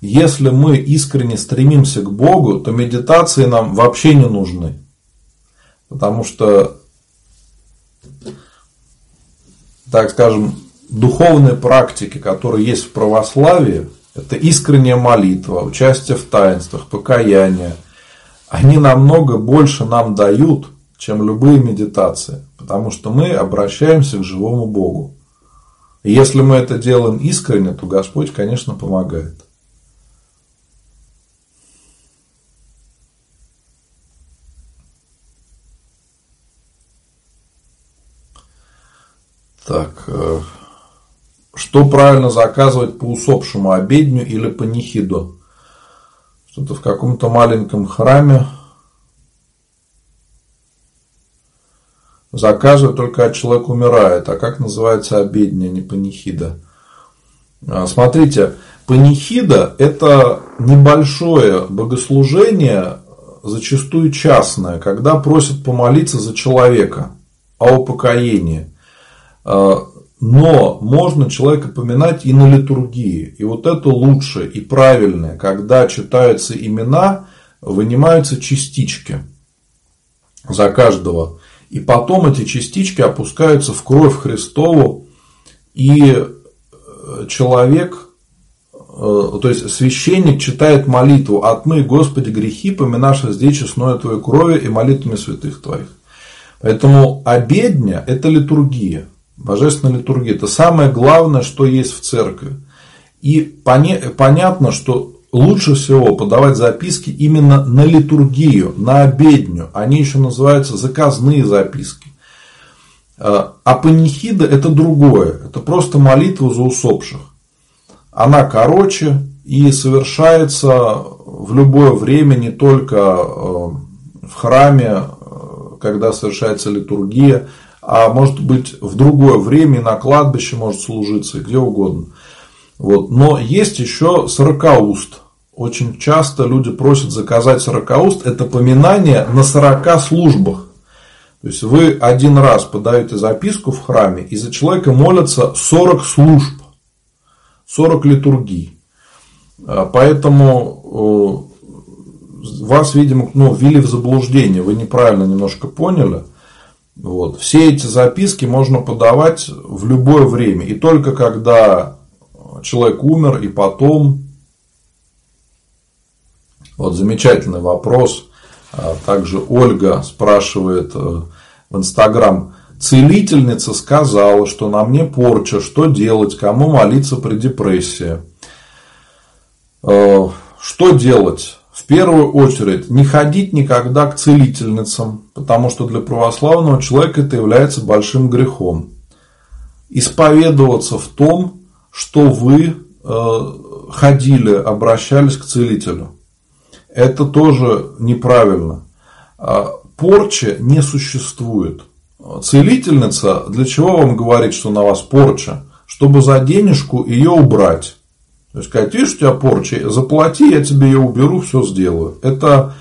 S1: Если мы искренне стремимся к Богу, то медитации нам вообще не нужны. Потому что, так скажем, духовные практики, которые есть в православии, это искренняя молитва, участие в таинствах, покаяние, они намного больше нам дают, чем любые медитации, потому что мы обращаемся к живому Богу. И если мы это делаем искренне, то Господь, конечно, помогает. Так, э, что правильно заказывать по усопшему обедню или по нихиду? Что-то в каком-то маленьком храме заказывают только когда человек умирает. А как называется обедня, не панихида? А, смотрите, панихида – это небольшое богослужение, зачастую частное, когда просят помолиться за человека о упокоении. Но можно человека поминать и на литургии. И вот это лучше и правильное, когда читаются имена, вынимаются частички за каждого. И потом эти частички опускаются в кровь Христову, и э, человек, э, то есть священник читает молитву «Отмы, Господи, грехи, поминавши здесь честное Твоей крови и молитвами святых Твоих». Поэтому обедня – это литургия. Божественная литургия – это самое главное, что есть в церкви. И понятно, что лучше всего подавать записки именно на литургию, на обедню. Они еще называются заказные записки. А, панихида – это другое. Это просто молитва за усопших. Она короче и совершается в любое время, не только э, в храме, э, когда совершается литургия, а может быть в другое время на кладбище может служиться, где угодно. Вот. Но есть еще сорокауст. Очень часто люди просят заказать сорокауст. Это поминание на сорока службах. То есть вы один раз подаете записку в храме, и за человека молятся 40 служб, 40 литургий. А, поэтому вас, видимо, ну, ввели в заблуждение, вы неправильно немножко поняли. Вот. Все эти записки можно подавать в любое время. И только когда человек умер, и потом. Вот замечательный вопрос. А также Ольга спрашивает э, в Инстаграм. Целительница сказала, что на мне порча, что делать, кому молиться при депрессии. Э, что делать? В первую очередь, не ходить никогда к целительницам, потому что для православного человека это является большим грехом. Исповедоваться в том, что вы э, ходили, обращались к целителю. Это тоже неправильно. А, порча не существует. Целительница для чего вам говорит, что на вас порча? Чтобы за денежку ее убрать. То есть, сказать, видишь, у тебя порча, заплати, я тебе ее уберу, все сделаю. Это,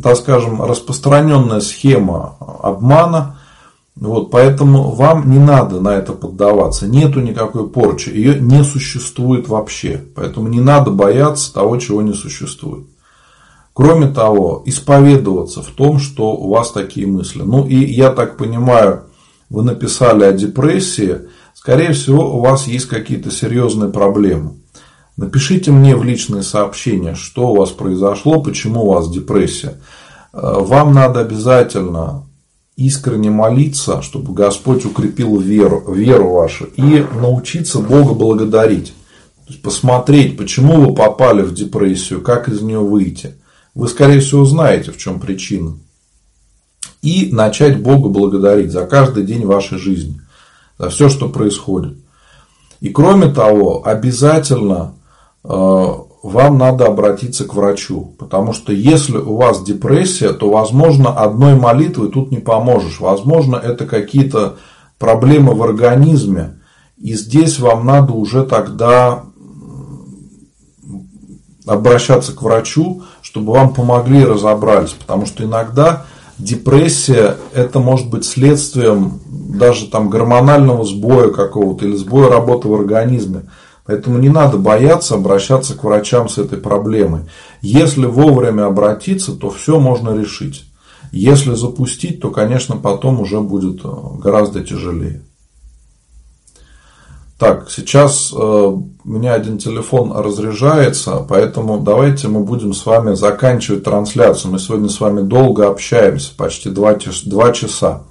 S1: так скажем, распространенная схема обмана. Вот, поэтому вам не надо на это поддаваться. Нету никакой порчи. Ее не существует вообще. Поэтому не надо бояться того, чего не существует. Кроме того, исповедоваться в том, что у вас такие мысли. Ну и я так понимаю, вы написали о депрессии. Скорее всего, у вас есть какие-то серьезные проблемы. Напишите мне в личные сообщения, что у вас произошло, почему у вас депрессия. Э, вам надо обязательно искренне молиться, чтобы Господь укрепил веру, веру вашу и научиться Бога благодарить. То есть посмотреть, почему вы попали в депрессию, как из нее выйти. Вы, скорее всего, знаете, в чем причина. И начать Бога благодарить за каждый день вашей жизни, за все, что происходит. И кроме того, обязательно вам надо обратиться к врачу. Потому что если у вас депрессия, то, возможно, одной молитвой тут не поможешь. Возможно, это какие-то проблемы в организме. И здесь вам надо уже тогда обращаться к врачу, чтобы вам помогли и разобрались. Потому что иногда депрессия это может быть следствием даже там гормонального сбоя какого-то или сбоя работы в организме. Поэтому не надо бояться обращаться к врачам с этой проблемой. Если вовремя обратиться, то все можно решить. Если запустить, то, конечно, потом уже будет э, гораздо тяжелее. Так, сейчас э, у меня один телефон разряжается, поэтому давайте мы будем с вами заканчивать трансляцию. Мы сегодня с вами долго общаемся, почти 2 часа.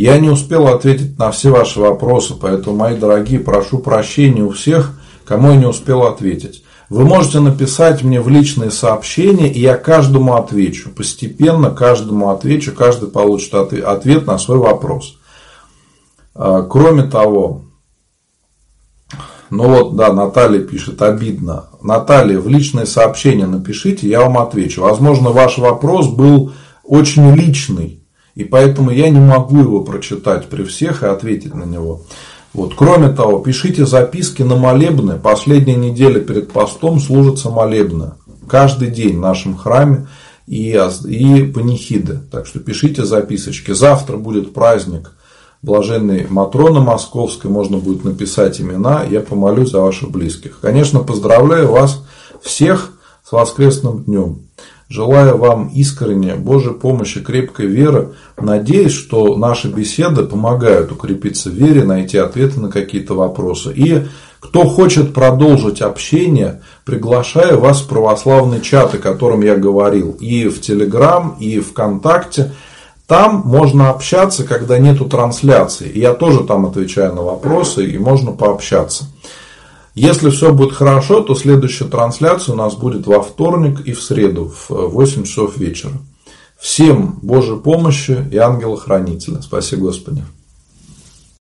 S1: Я не успел ответить на все ваши вопросы, поэтому, мои дорогие, прошу прощения у всех, кому я не успел ответить. Вы можете написать мне в личные сообщения, и я каждому отвечу. Постепенно каждому отвечу, каждый получит ответ на свой вопрос. А, кроме того, ну вот, да, Наталья пишет, обидно. Наталья, в личное сообщение напишите, я вам отвечу. Возможно, ваш вопрос был очень личный, и поэтому я не могу его прочитать при всех и ответить на него. Вот. Кроме того, пишите записки на молебны. Последняя неделя перед постом служатся молебны. Каждый день в нашем храме и, и панихиды. Так что пишите записочки. Завтра будет праздник блаженной Матроны Московской. Можно будет написать имена. Я помолюсь за ваших близких. Конечно, поздравляю вас всех с воскресным днем. Желаю вам искренне Божьей помощи, крепкой веры. Надеюсь, что наши беседы помогают укрепиться в вере, найти ответы на какие-то вопросы. И кто хочет продолжить общение, приглашаю вас в православный чат, о котором я говорил, и в Телеграм, и ВКонтакте. Там можно общаться, когда нету трансляции. Я тоже там отвечаю на вопросы, и можно пообщаться. Если все будет хорошо, то следующая трансляция у нас будет во вторник и в среду в 8 часов вечера. Всем Божьей помощи и ангела-хранителя. Спасибо Господи.